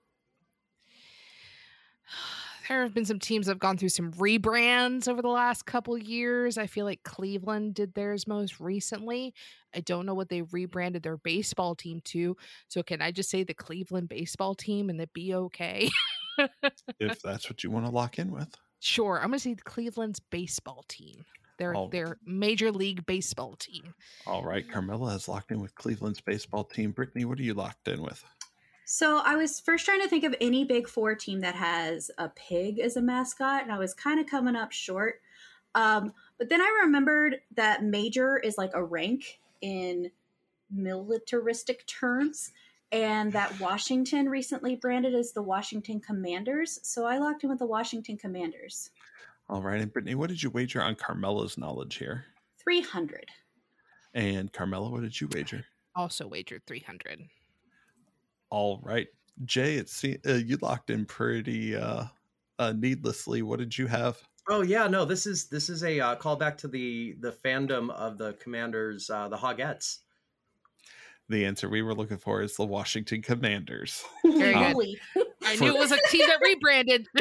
There have been some teams that have gone through some rebrands over the last couple years. I feel like Cleveland did theirs most recently. I don't know what they rebranded their baseball team to. So can I just say the Cleveland baseball team and it be okay? If that's what you want to lock in with. sure, I'm gonna say the Cleveland's baseball team. Their their major league baseball team. All right. Carmela has locked in with Cleveland's baseball team. Brittany, what are you locked in with? So I was first trying to think of any Big Four team that has a pig as a mascot, and I was kind of coming up short. Um, but then I remembered that major is like a rank in militaristic terms, and that Washington recently branded as the Washington Commanders. So I locked in with the Washington Commanders. All right. And Brittany, what did you wager on Carmela's knowledge here? 300. And Carmela, what did you wager? Also wagered 300. All right. Jay, it se- uh, you locked in pretty uh, uh, needlessly. What did you have? Oh yeah, no, this is this is a uh, callback to the the fandom of the Commanders, uh, the Hogettes. The answer we were looking for is the Washington Commanders. Very good. Holy. I knew it was a team that rebranded.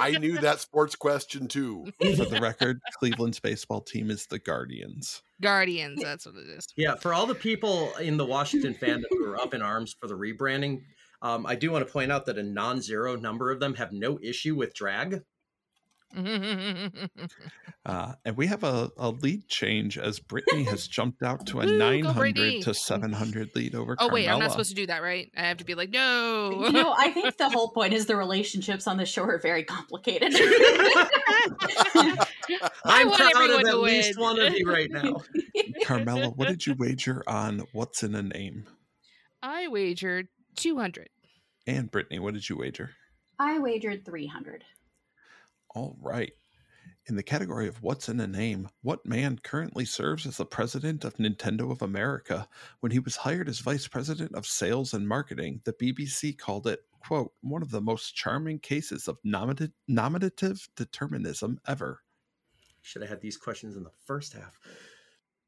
I knew that sports question too. For the record, Cleveland's baseball team is the Guardians. Guardians, that's what it is. Yeah, for all the people in the Washington fandom who are up in arms for the rebranding, um, I do want to point out that a non-zero number of them have no issue with drag. Uh, and we have a, a lead change as Brittany has jumped out to a Woo, 900 to 700 lead over oh wait, I'm not supposed to do that, right? I have to be like, no. You know, I think the whole point is the relationships on the show are very complicated. I I'm want proud everyone of to at least win. one of you right now. Carmela, what did you wager on what's in a name? I wagered 200. And Brittany, what did you wager? I wagered 300. All right. In the category of what's in a name, what man currently serves as the president of Nintendo of America? When he was hired as vice president of sales and marketing, the BBC called it, quote, one of the most charming cases of nominati- nominative determinism ever. Should have had these questions in the first half.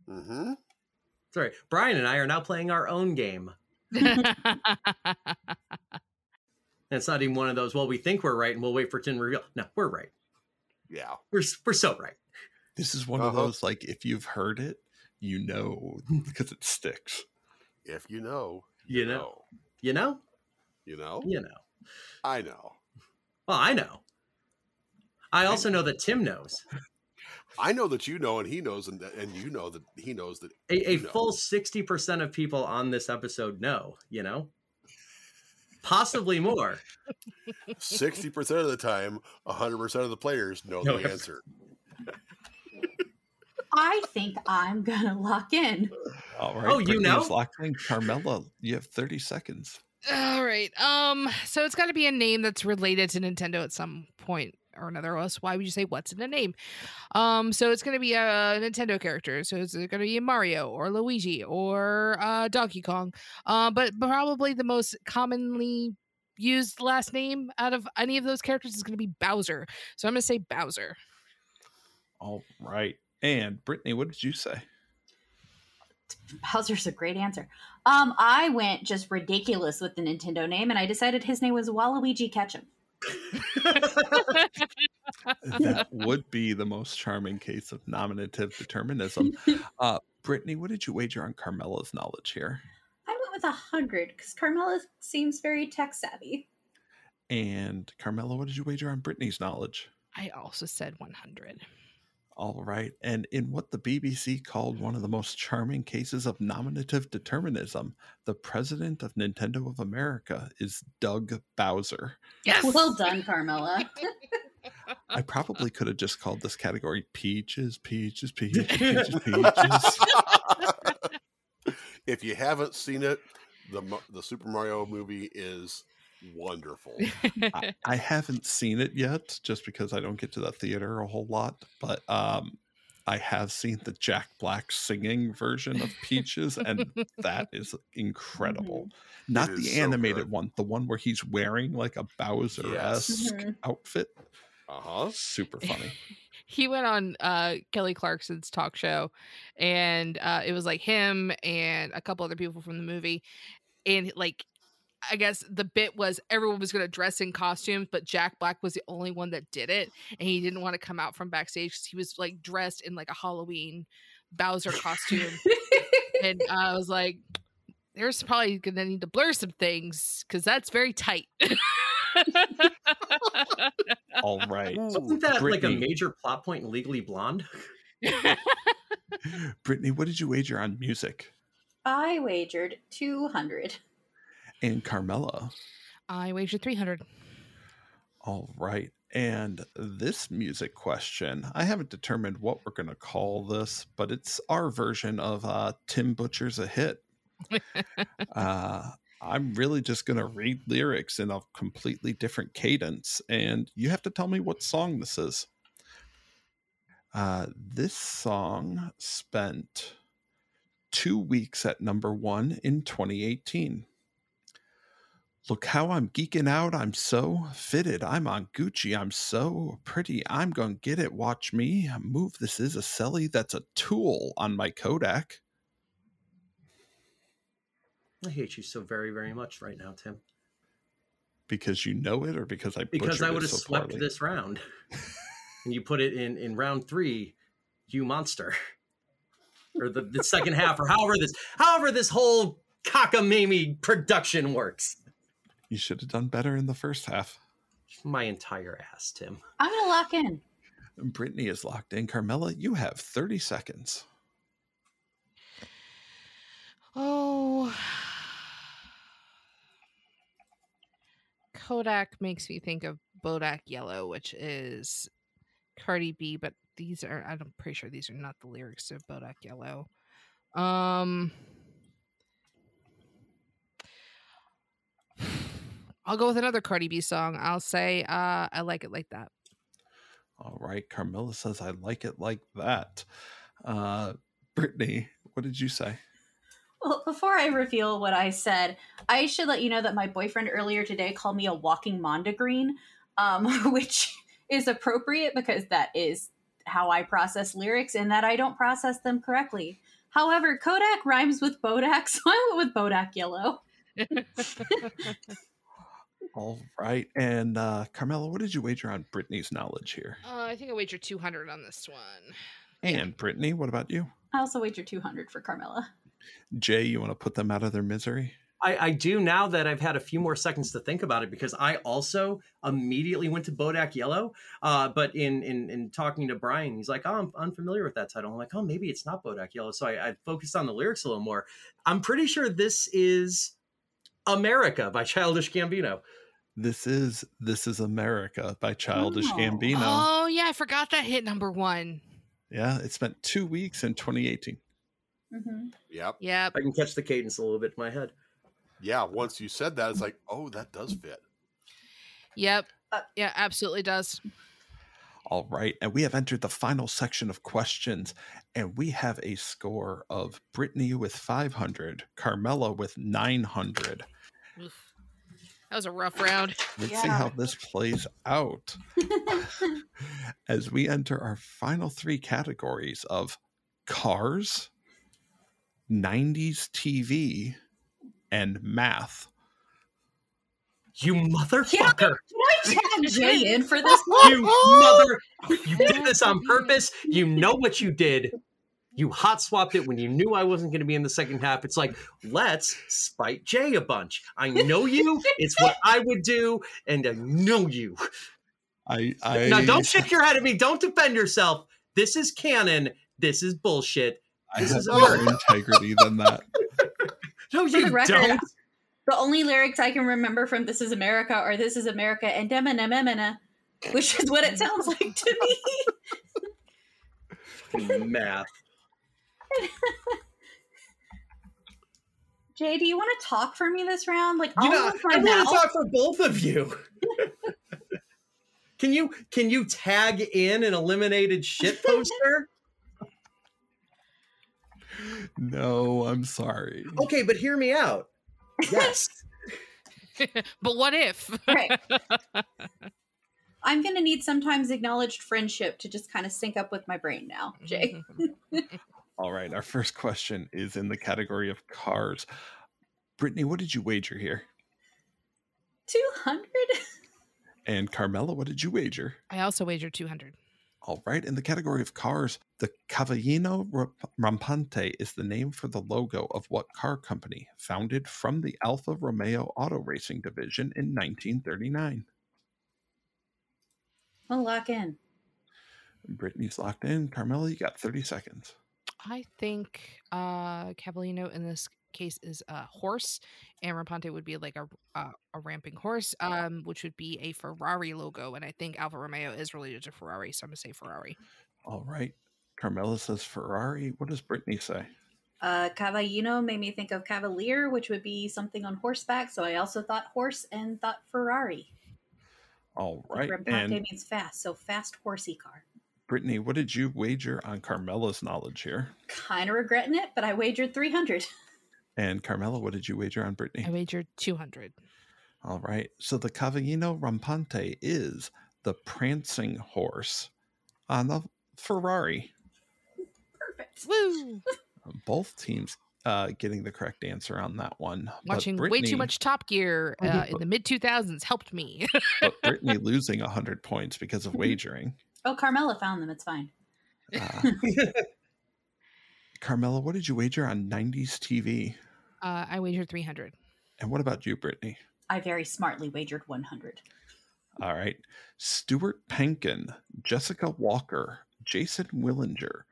hmm Sorry, Brian and I are now playing our own game. And it's not even one of those. Well, we think we're right, and we'll wait for it to reveal. No, we're right. Yeah. We're we're so right. This is one of Uh-huh. those, like, if you've heard it, you know, because it sticks. If you know, You know. You know. You know. You know. I know. Well, I know. I also know that Tim knows. I know that you know, and he knows, and and you know that he knows that A, a know. full sixty percent of people on this episode know. You know. Possibly more. sixty percent of the time, hundred percent of the players know No, the yes. answer. I think I'm going to lock in. All right. Oh, you Brittany is know? locked in. Carmela, you have 30 seconds. All right. Um. So it's got to be a name that's related to Nintendo at some point or another. us why would you say what's in a name? Um. So it's going to be a Nintendo character. So it's going to be Mario or Luigi or uh, Donkey Kong. Uh, but probably the most commonly used last name out of any of those characters is going to be Bowser. So I'm going to say Bowser. All right. And Brittany, what did you say? Bowser's a great answer. Um, I went just ridiculous with the Nintendo name, and I decided his name was Waluigi Ketchum. That would be the most charming case of nominative determinism. Uh, Brittany, what did you wager on Carmela's knowledge here? I went with a hundred because Carmela seems very tech savvy. And Carmela, what did you wager on Brittany's knowledge? I also said 100. All right. And in what the BBC called one of the most charming cases of nominative determinism, the president of Nintendo of America is Doug Bowser. Yes. Well done, Carmela. I probably could have just called this category Peaches, Peaches, Peaches, Peaches, Peaches. if you haven't seen it, the the Super Mario movie is wonderful. I, I haven't seen it yet just because I don't get to the theater a whole lot, but um I have seen the Jack Black singing version of Peaches, and that is incredible. Not It the is so animated good. one, the one where he's wearing like a Bowser esque Mhm. outfit. Uh huh. Super funny. he went on uh Kelly Clarkson's talk show and uh it was like him and a couple other people from the movie and like I guess the bit was everyone was going to dress in costumes, but Jack Black was the only one that did it, and he didn't want to come out from backstage because he was like dressed in like a Halloween Bowser costume, and I was like, "There's probably going to need to blur some things because that's very tight." All right. Wasn't that like a major plot point in Legally Blonde? Brittany, what did you wager on music? I wagered 200. And Carmela. I wagered three hundred. All right. And this music question, I haven't determined what we're going to call this, but it's our version of uh, Tim Butcher's a hit. uh, I'm really just going to read lyrics in a completely different cadence, and you have to tell me what song this is. Uh, this song spent two weeks at number one in 2018. Look how I'm geeking out. I'm so fitted. I'm on Gucci. I'm so pretty. I'm going to get it. Watch me move. This is a celly that's a tool on my Kodak. I hate you so very, very much right now, Tim. Because you know it or because I Because I would have so swept poorly? this round. and you put it in in round three, you monster. or the, the second half, or however this however this whole cockamamie production works. You should have done better in the first half. My entire ass, Tim. I'm going to lock in. Brittany is locked in. Carmela, you have 30 seconds. Oh. Kodak makes me think of Bodak Yellow, which is Cardi B, but these are I'm pretty sure these are not the lyrics of Bodak Yellow. Um I'll go with another Cardi B song. I'll say uh I like it like that. All right. Carmela says, I like it like that. Uh, Brittany, what did you say? Well, before I reveal what I said, I should let you know that my boyfriend earlier today called me a walking mondegreen, um, which is appropriate because that is how I process lyrics and that I don't process them correctly. However, Kodak rhymes with Bodak, so I went with Bodak Yellow. All right. And uh, Carmela, what did you wager on Brittany's knowledge here? Uh, I think I wagered 200 on this one. And Brittany, what about you? I also wagered 200 for Carmela. Jay, you want to put them out of their misery? I, I do now that I've had a few more seconds to think about it because I also immediately went to Bodak Yellow. Uh, but in, in in talking to Brian, he's like, "Oh, I'm unfamiliar with that title." I'm like, "Oh, maybe it's not Bodak Yellow." So I, I focused on the lyrics a little more. I'm pretty sure this is America by Childish Gambino. This is This is America by Childish Oh. Gambino. Oh yeah, I forgot that hit number one. Yeah, it spent two weeks in 2018. hmm Yep. Yep. I can catch the cadence a little bit in my head. Yeah. Once you said that, it's like, oh, that does fit. Yep. Uh, yeah, absolutely does. All right. And we have entered the final section of questions, and we have a score of Brittany with 500, Carmela with 900. Oof. That was a rough round. Let's see how this plays out as we enter our final three categories of cars, 90s TV, and math. You motherfucker! Can I tag Jay in for this You mother! You did this on purpose. You know what you did. You hot swapped it when you knew I wasn't going to be in the second half. It's like, let's spite Jay a bunch. I know you. It's what I would do, and I know you. I, I Now, don't shake your head at me. Don't defend yourself. This is canon. This is bullshit. I This have is more America. integrity than that. No, For you the record, don't. The only lyrics I can remember from This Is America are This Is America and Demina which is what it sounds like to me. Math. Jay, do you want to talk for me this round? Like, You I'll know, I want mouth. to talk for both of you. can you can you tag in an eliminated shit poster? No, I'm sorry. okay, but hear me out. Yes. but what if? Right. I'm going to need sometimes acknowledged friendship to just kind of sync up with my brain now, Jay. All right, our first question is in the category of cars. Brittany, what did you wager here? 200? And Carmela, what did you wager? I also wagered 200. All right, in the category of cars, the Cavallino Rampante is the name for the logo of what car company founded from the Alfa Romeo Auto Racing division in 1939? I'll lock in. Brittany's locked in. Carmela, you got 30 seconds. I think uh Cavallino in this case is a horse, and Rampante would be like a uh, a ramping horse, um, which would be a Ferrari logo. And I think Alfa Romeo is related to Ferrari, so I'm gonna say Ferrari. All right. Carmela says Ferrari. What does Brittany say? Uh, Cavallino made me think of Cavalier, which would be something on horseback. So I also thought horse and thought Ferrari. All right, Like. Rampante And means fast, so fast horsey car. Brittany, what did you wager on Carmela's knowledge here? Kind of regretting it, but I wagered 300. And Carmela, what did you wager on Brittany? I wagered 200. All right. So the Cavallino Rampante is the prancing horse on the Ferrari. Perfect. Woo! Both teams uh, getting the correct answer on that one. But Watching way too much Top Gear uh, in the mid 2000s helped me. but Brittany losing 100 points because of wagering. Oh, Carmela found them. It's fine. Uh, Carmela, what did you wager on 90s TV? uh, I wagered 300. And what about you, Brittany? I very smartly wagered 100. All right. Stuart Pankin, Jessica Walker, Jason Willinger,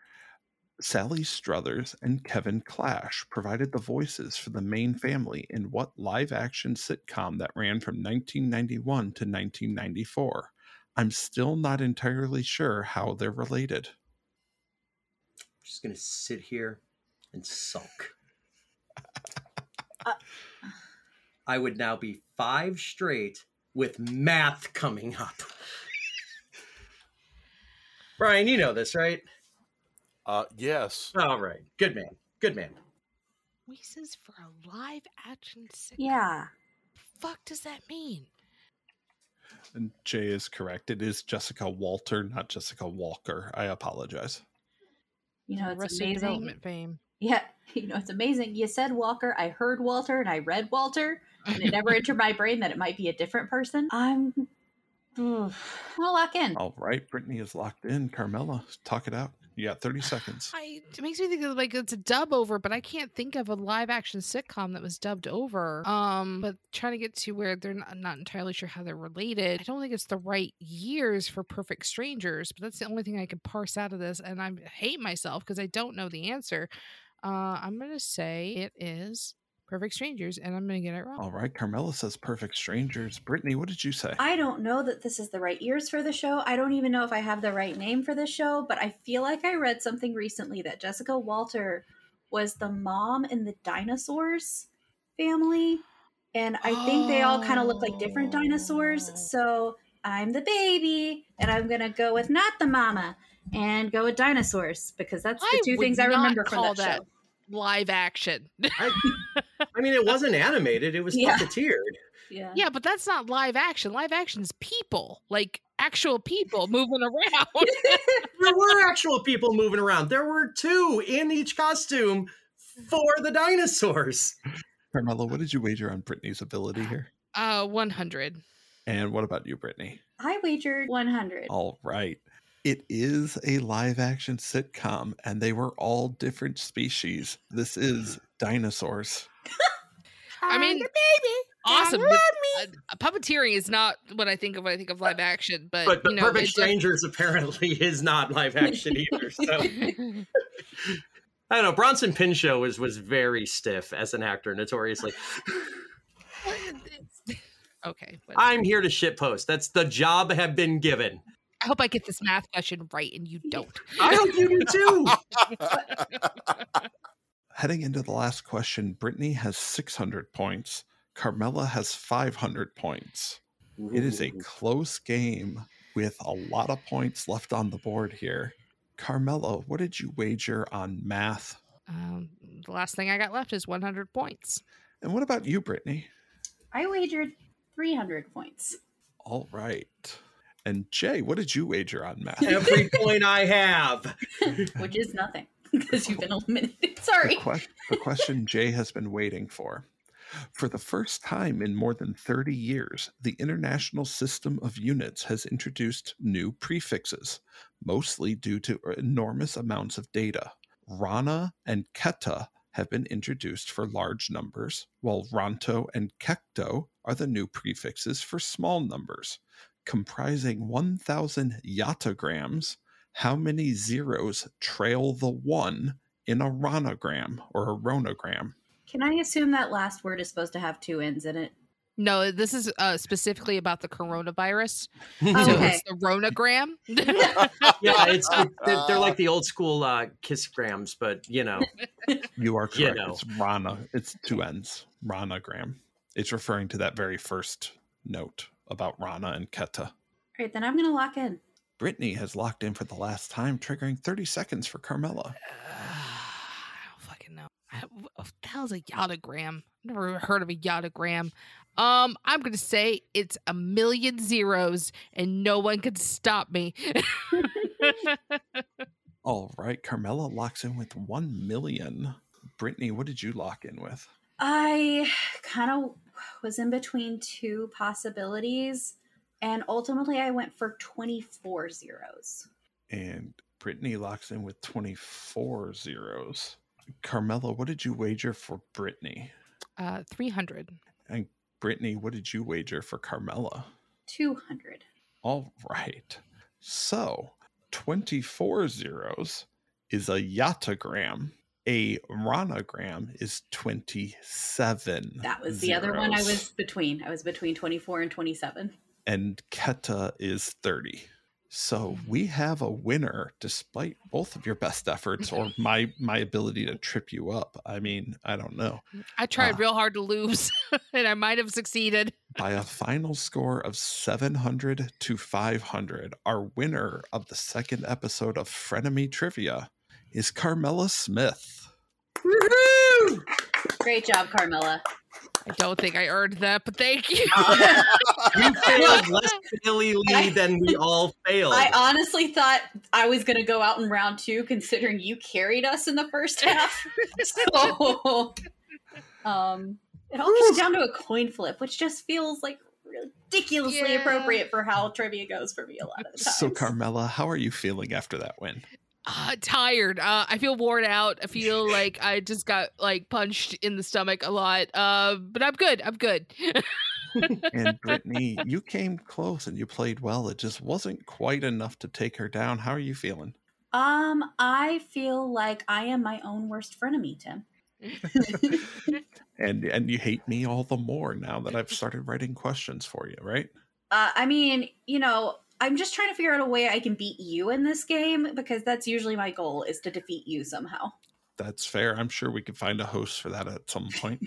Sally Struthers, and Kevin Clash provided the voices for the main family in what live action sitcom that ran from 1991 to 1994? I'm still not entirely sure how they're related. I'm just gonna sit here and sulk. I would now be five straight with math coming up. Brian, you know this, right? Uh, yes. All right. Good man. Good man. Voices for a live action sitcom. Yeah. Fuck does that mean? And Jay is correct. It is Jessica Walter, not Jessica Walker. I apologize. You know, it's Arrested amazing. Development fame. Yeah, you know, it's amazing. You said Walker, I heard Walter, and I read Walter, and it never entered my brain that it might be a different person. I'm. I'll lock in. All right. Brittany is locked in. Carmela, talk it out. You got 30 seconds. I, it makes me think of like it's a dub over, but I can't think of a live action sitcom that was dubbed over. Um, but trying to get to where they're not, not entirely sure how they're related. I don't think it's the right years for Perfect Strangers, but that's the only thing I can parse out of this, and I hate myself because I don't know the answer. Uh, I'm gonna say it is Perfect Strangers, and I'm gonna get it wrong. All right. Carmela says perfect strangers. Brittany, what did you say? I don't know that this is the right years for the show. I don't even know if I have the right name for this show, but I feel like I read something recently that Jessica Walter was the mom in the dinosaurs family. And I think they all kind of look like different dinosaurs. Oh. So I'm the baby, and I'm going to go with not the mama and go with dinosaurs because that's the I two things I not remember from that, that show. Live action. I, I mean, it wasn't animated, it was Yeah. puppeteered. Yeah. Yeah, but that's not live action. Live action is people, like actual people moving around. There were actual people moving around. There were two in each costume for the dinosaurs. Carmela, what did you wager on Brittany's ability here? uh, 100. And what about you, Brittany? I wagered 100. All right. It is a live action sitcom, and they were all different species. This is dinosaurs. I mean, baby. awesome. but, uh, puppeteering is not what I think of when I think of live action, but, but, but you know, Perfect it's a- Strangers apparently is not live action either. So I don't know. Bronson Pinchot was was very stiff as an actor, notoriously. okay, but I'm here to shitpost. That's the job I have been given. I hope I get this math question right and you don't. I hope you do too. Heading into the last question, Brittany has 600 points. Carmela has 500 points. It is a close game with a lot of points left on the board here. Carmela, what did you wager on math? Um, the last thing I got left is 100 points. And what about you, Brittany? I wagered 300 points. All right. And Jay, what did you wager on math? every point I have. which is nothing because you've been eliminated. the, Sorry. que- the question Jay has been waiting for. For the first time in more than 30 years, the International System of Units has introduced new prefixes, mostly due to enormous amounts of data. Ronna and Quetta have been introduced for large numbers, while Ronto and Quecto are the new prefixes for small numbers. Comprising 1,000 yottagrams, how many zeros trail the one in a ronnagram or a ronnagram? Can I assume that last word is supposed to have two ends in it? No, this is uh, specifically about the coronavirus. Oh, So okay. it's the ronnagram. yeah, it's they're, they're like the old school uh, kissgrams, but you know, You are You know. It's Ronna. It's two ends. Ronnagram. It's referring to that very first note about Ronna and Quetta. All right, then I'm going to lock in. Brittany has locked in for the last time, triggering 30 seconds for Carmela. I don't fucking know. I, what the hell's a yottagram? Never heard of a yottagram. Um, I'm gonna say it's a million zeros, and no one can stop me. All right, Carmela locks in with 1 million. Brittany, what did you lock in with? I kind of was in between two possibilities, and ultimately I went for 24 zeros. And Brittany locks in with 24 zeros. Carmela, what did you wager for Brittany? uh, three hundred. And Brittany, what did you wager for Carmela? 200. All right. So 24 zeros is a yottagram. A ronnagram is 27. That was the other one I was between. I was between 24 and 27. And Quetta is 30. So we have a winner despite both of your best efforts or my my ability to trip you up. I mean, I don't know. I tried Ah. real hard to lose, and I might have succeeded. By a final score of 700 to 500, our winner of the second episode of Frenemy Trivia is Carmela Smith. Woo-hoo! Great job, Carmela. I don't think I earned that, but thank you. you failed less failingly than we all failed. I honestly thought I was going to go out in round two, considering you carried us in the first half. so, um, it all comes down to a coin flip, which just feels like ridiculously Yeah. appropriate for how trivia goes for me a lot of the time. So, Carmela, how are you feeling after that win? Uh, tired. Uh, I feel worn out. I feel like I just got like punched in the stomach a lot. Uh, but I'm good. I'm good. And Brittany, you came close and you played well. It just wasn't quite enough to take her down. How are you feeling? Um, I feel like I am my own worst frenemy, Tim. And and you hate me all the more now that I've started writing questions for you, right? Uh, I mean, you know, I'm just trying to figure out a way I can beat you in this game because that's usually my goal is to defeat you somehow. That's fair. I'm sure we could find a host for that at some point.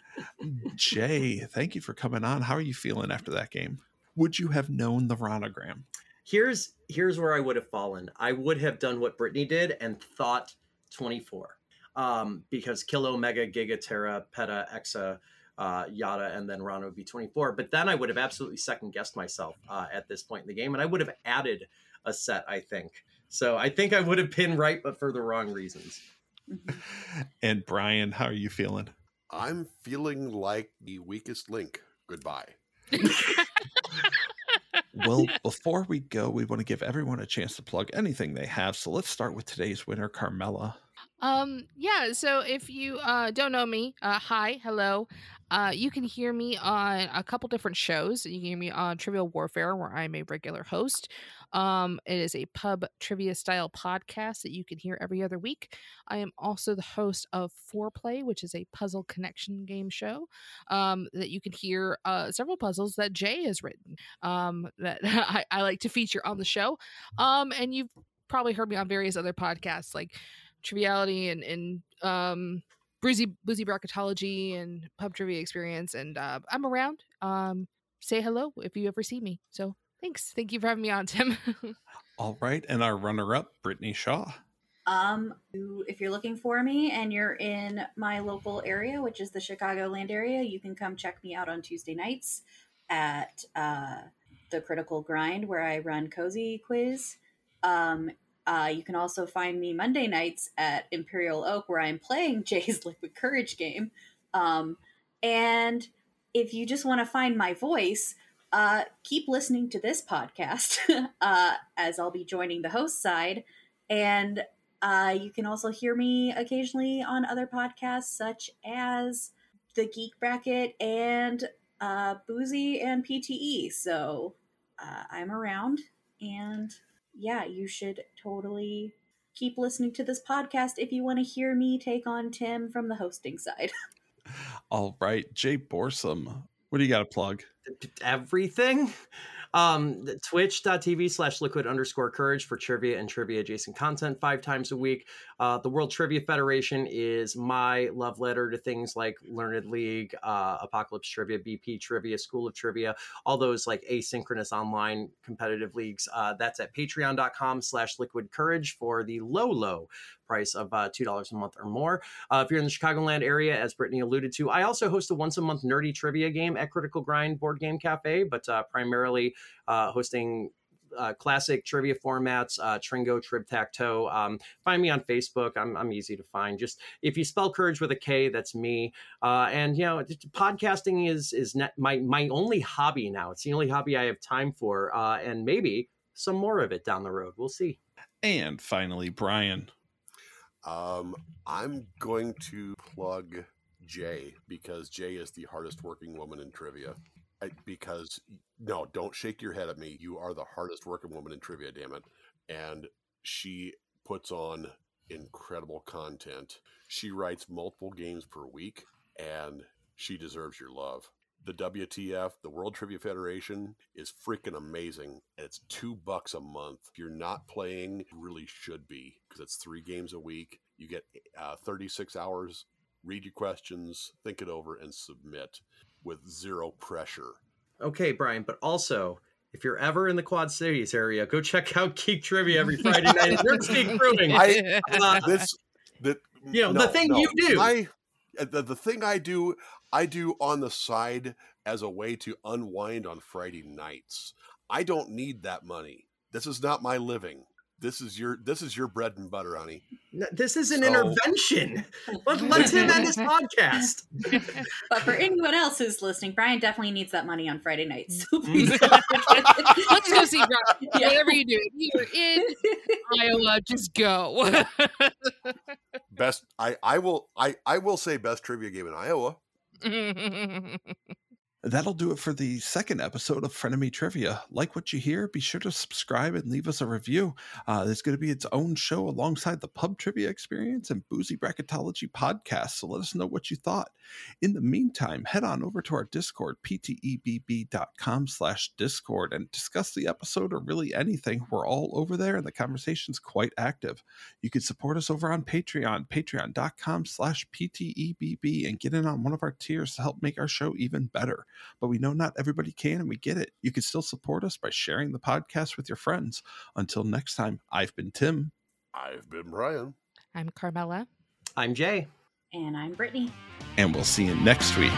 Jay, thank you for coming on. How are you feeling after that game? Would you have known the ronnagram? here's here's where I would have fallen. I would have done what Brittany did and thought 24. Um, because Kilo, Mega, Giga, Tera, Peta, Exa, uh, Yotta, and then Ronna would be 24. But then I would have absolutely second guessed myself uh, at this point in the game, and I would have added a set, I think. So I think I would have been right, but for the wrong reasons. And Brian, how are you feeling? I'm feeling like the weakest link. Goodbye. Well, before we go, we want to give everyone a chance to plug anything they have. So let's start with today's winner, Carmela. Um, yeah, so if you uh, don't know me, uh, hi, hello. Uh, you can hear me on a couple different shows. You can hear me on Trivial Warfare, where I'm a regular host. Um, it is a pub trivia style podcast that you can hear every other week. I am also the host of Foreplay, which is a puzzle connection game show um, that you can hear uh, several puzzles that Jay has written um, that I, I like to feature on the show. Um, and you've probably heard me on various other podcasts like Triviality and, and um, Boozy Boozy Bracketology and Pub Trivia Experience, and uh, I'm around. Um, say hello if you ever see me. So thanks, thank you for having me on, Tim. All right, and our runner-up, Brittany Shaw. Um, if you're looking for me and you're in my local area, which is the Chicagoland area, you can come check me out on Tuesday nights at uh, the Critical Grind, where I run Cozy Quiz. Um, uh, you can also find me Monday nights at Imperial Oak, where I'm playing Jay's Liquid Courage game. Um, and if you just want to find my voice, uh, keep listening to this podcast, uh, as I'll be joining the host side. And uh, you can also hear me occasionally on other podcasts, such as the Geek Bracket and uh, Boozy and PTE. So uh, I'm around, and yeah, you should totally keep listening to this podcast if you want to hear me take on Tim from the hosting side. All right, Jay Borsum. What do you got to plug? everything. Um, the twitch.tv slash liquid underscore courage for trivia and trivia adjacent content five times a week. Uh, the World Trivia Federation is my love letter to things like Learned League, uh, Apocalypse Trivia, BP Trivia, School of Trivia, all those like asynchronous online competitive leagues. Uh, that's at patreon.com slash liquid courage for the low, low price of uh, $2 a month or more. Uh, if you're in the Chicagoland area, as Brittany alluded to, I also host a once a month nerdy trivia game at Critical Grind Board Game Cafe, but uh, primarily hosting uh, classic trivia formats, uh, Tringo, Trib Tac Toe. Um, find me on Facebook. I'm, I'm easy to find. Just if you spell courage with a K, that's me. Uh, and you know, podcasting is is net, my my only hobby now. It's the only hobby I have time for, uh, and maybe some more of it down the road. We'll see. And finally, Brian. Um, I'm going to plug Jay because Jay is the hardest working woman in trivia. Because no, don't shake your head at me. You are the hardest working woman in trivia, damn it. And she puts on incredible content. She writes multiple games per week, and she deserves your love. The WTF, the World Trivia Federation, is freaking amazing. And it's two bucks a month. If you're not playing, you really should be because it's three games a week. You get uh, 36 hours, read your questions, think it over, and submit with zero pressure. Okay, Brian, but also if you're ever in the Quad Cities area, go check out Geek Trivia every Friday night at Nerd Speak Brewing. I- Uh, This, that You know, the thing you do. I, uh, the, the thing I do, I do on the side as a way to unwind on Friday nights. I don't need that money. This is not my living. This is your this is your bread and butter, honey. n- this is an So- intervention. Let, let him end his podcast. but for anyone else who's listening, Brian definitely needs that money on Friday nights. So please Let's go see Brian. Yeah. Whatever you do, if you're in Iowa, just go. Best I I will I I will say best trivia game in Iowa. That'll do it for the second episode of Frenemy Trivia. Like what you hear, be sure to subscribe and leave us a review. Uh, there's going to be its own show alongside the Pub Trivia Experience and Boozy Bracketology podcast, so let us know what you thought. In the meantime, head on over to our Discord, ptebb.com slash Discord, and discuss the episode or really anything. We're all over there, and the conversation's quite active. You can support us over on Patreon, patreon.com slash ptebb, and get in on one of our tiers to help make our show even better but we know not everybody can and we get it. You can still support us by sharing the podcast with your friends. Until next time, I've been Tim. I've been Brian. I'm Carmela. I'm Jay. and I'm Brittany. and we'll see you next week.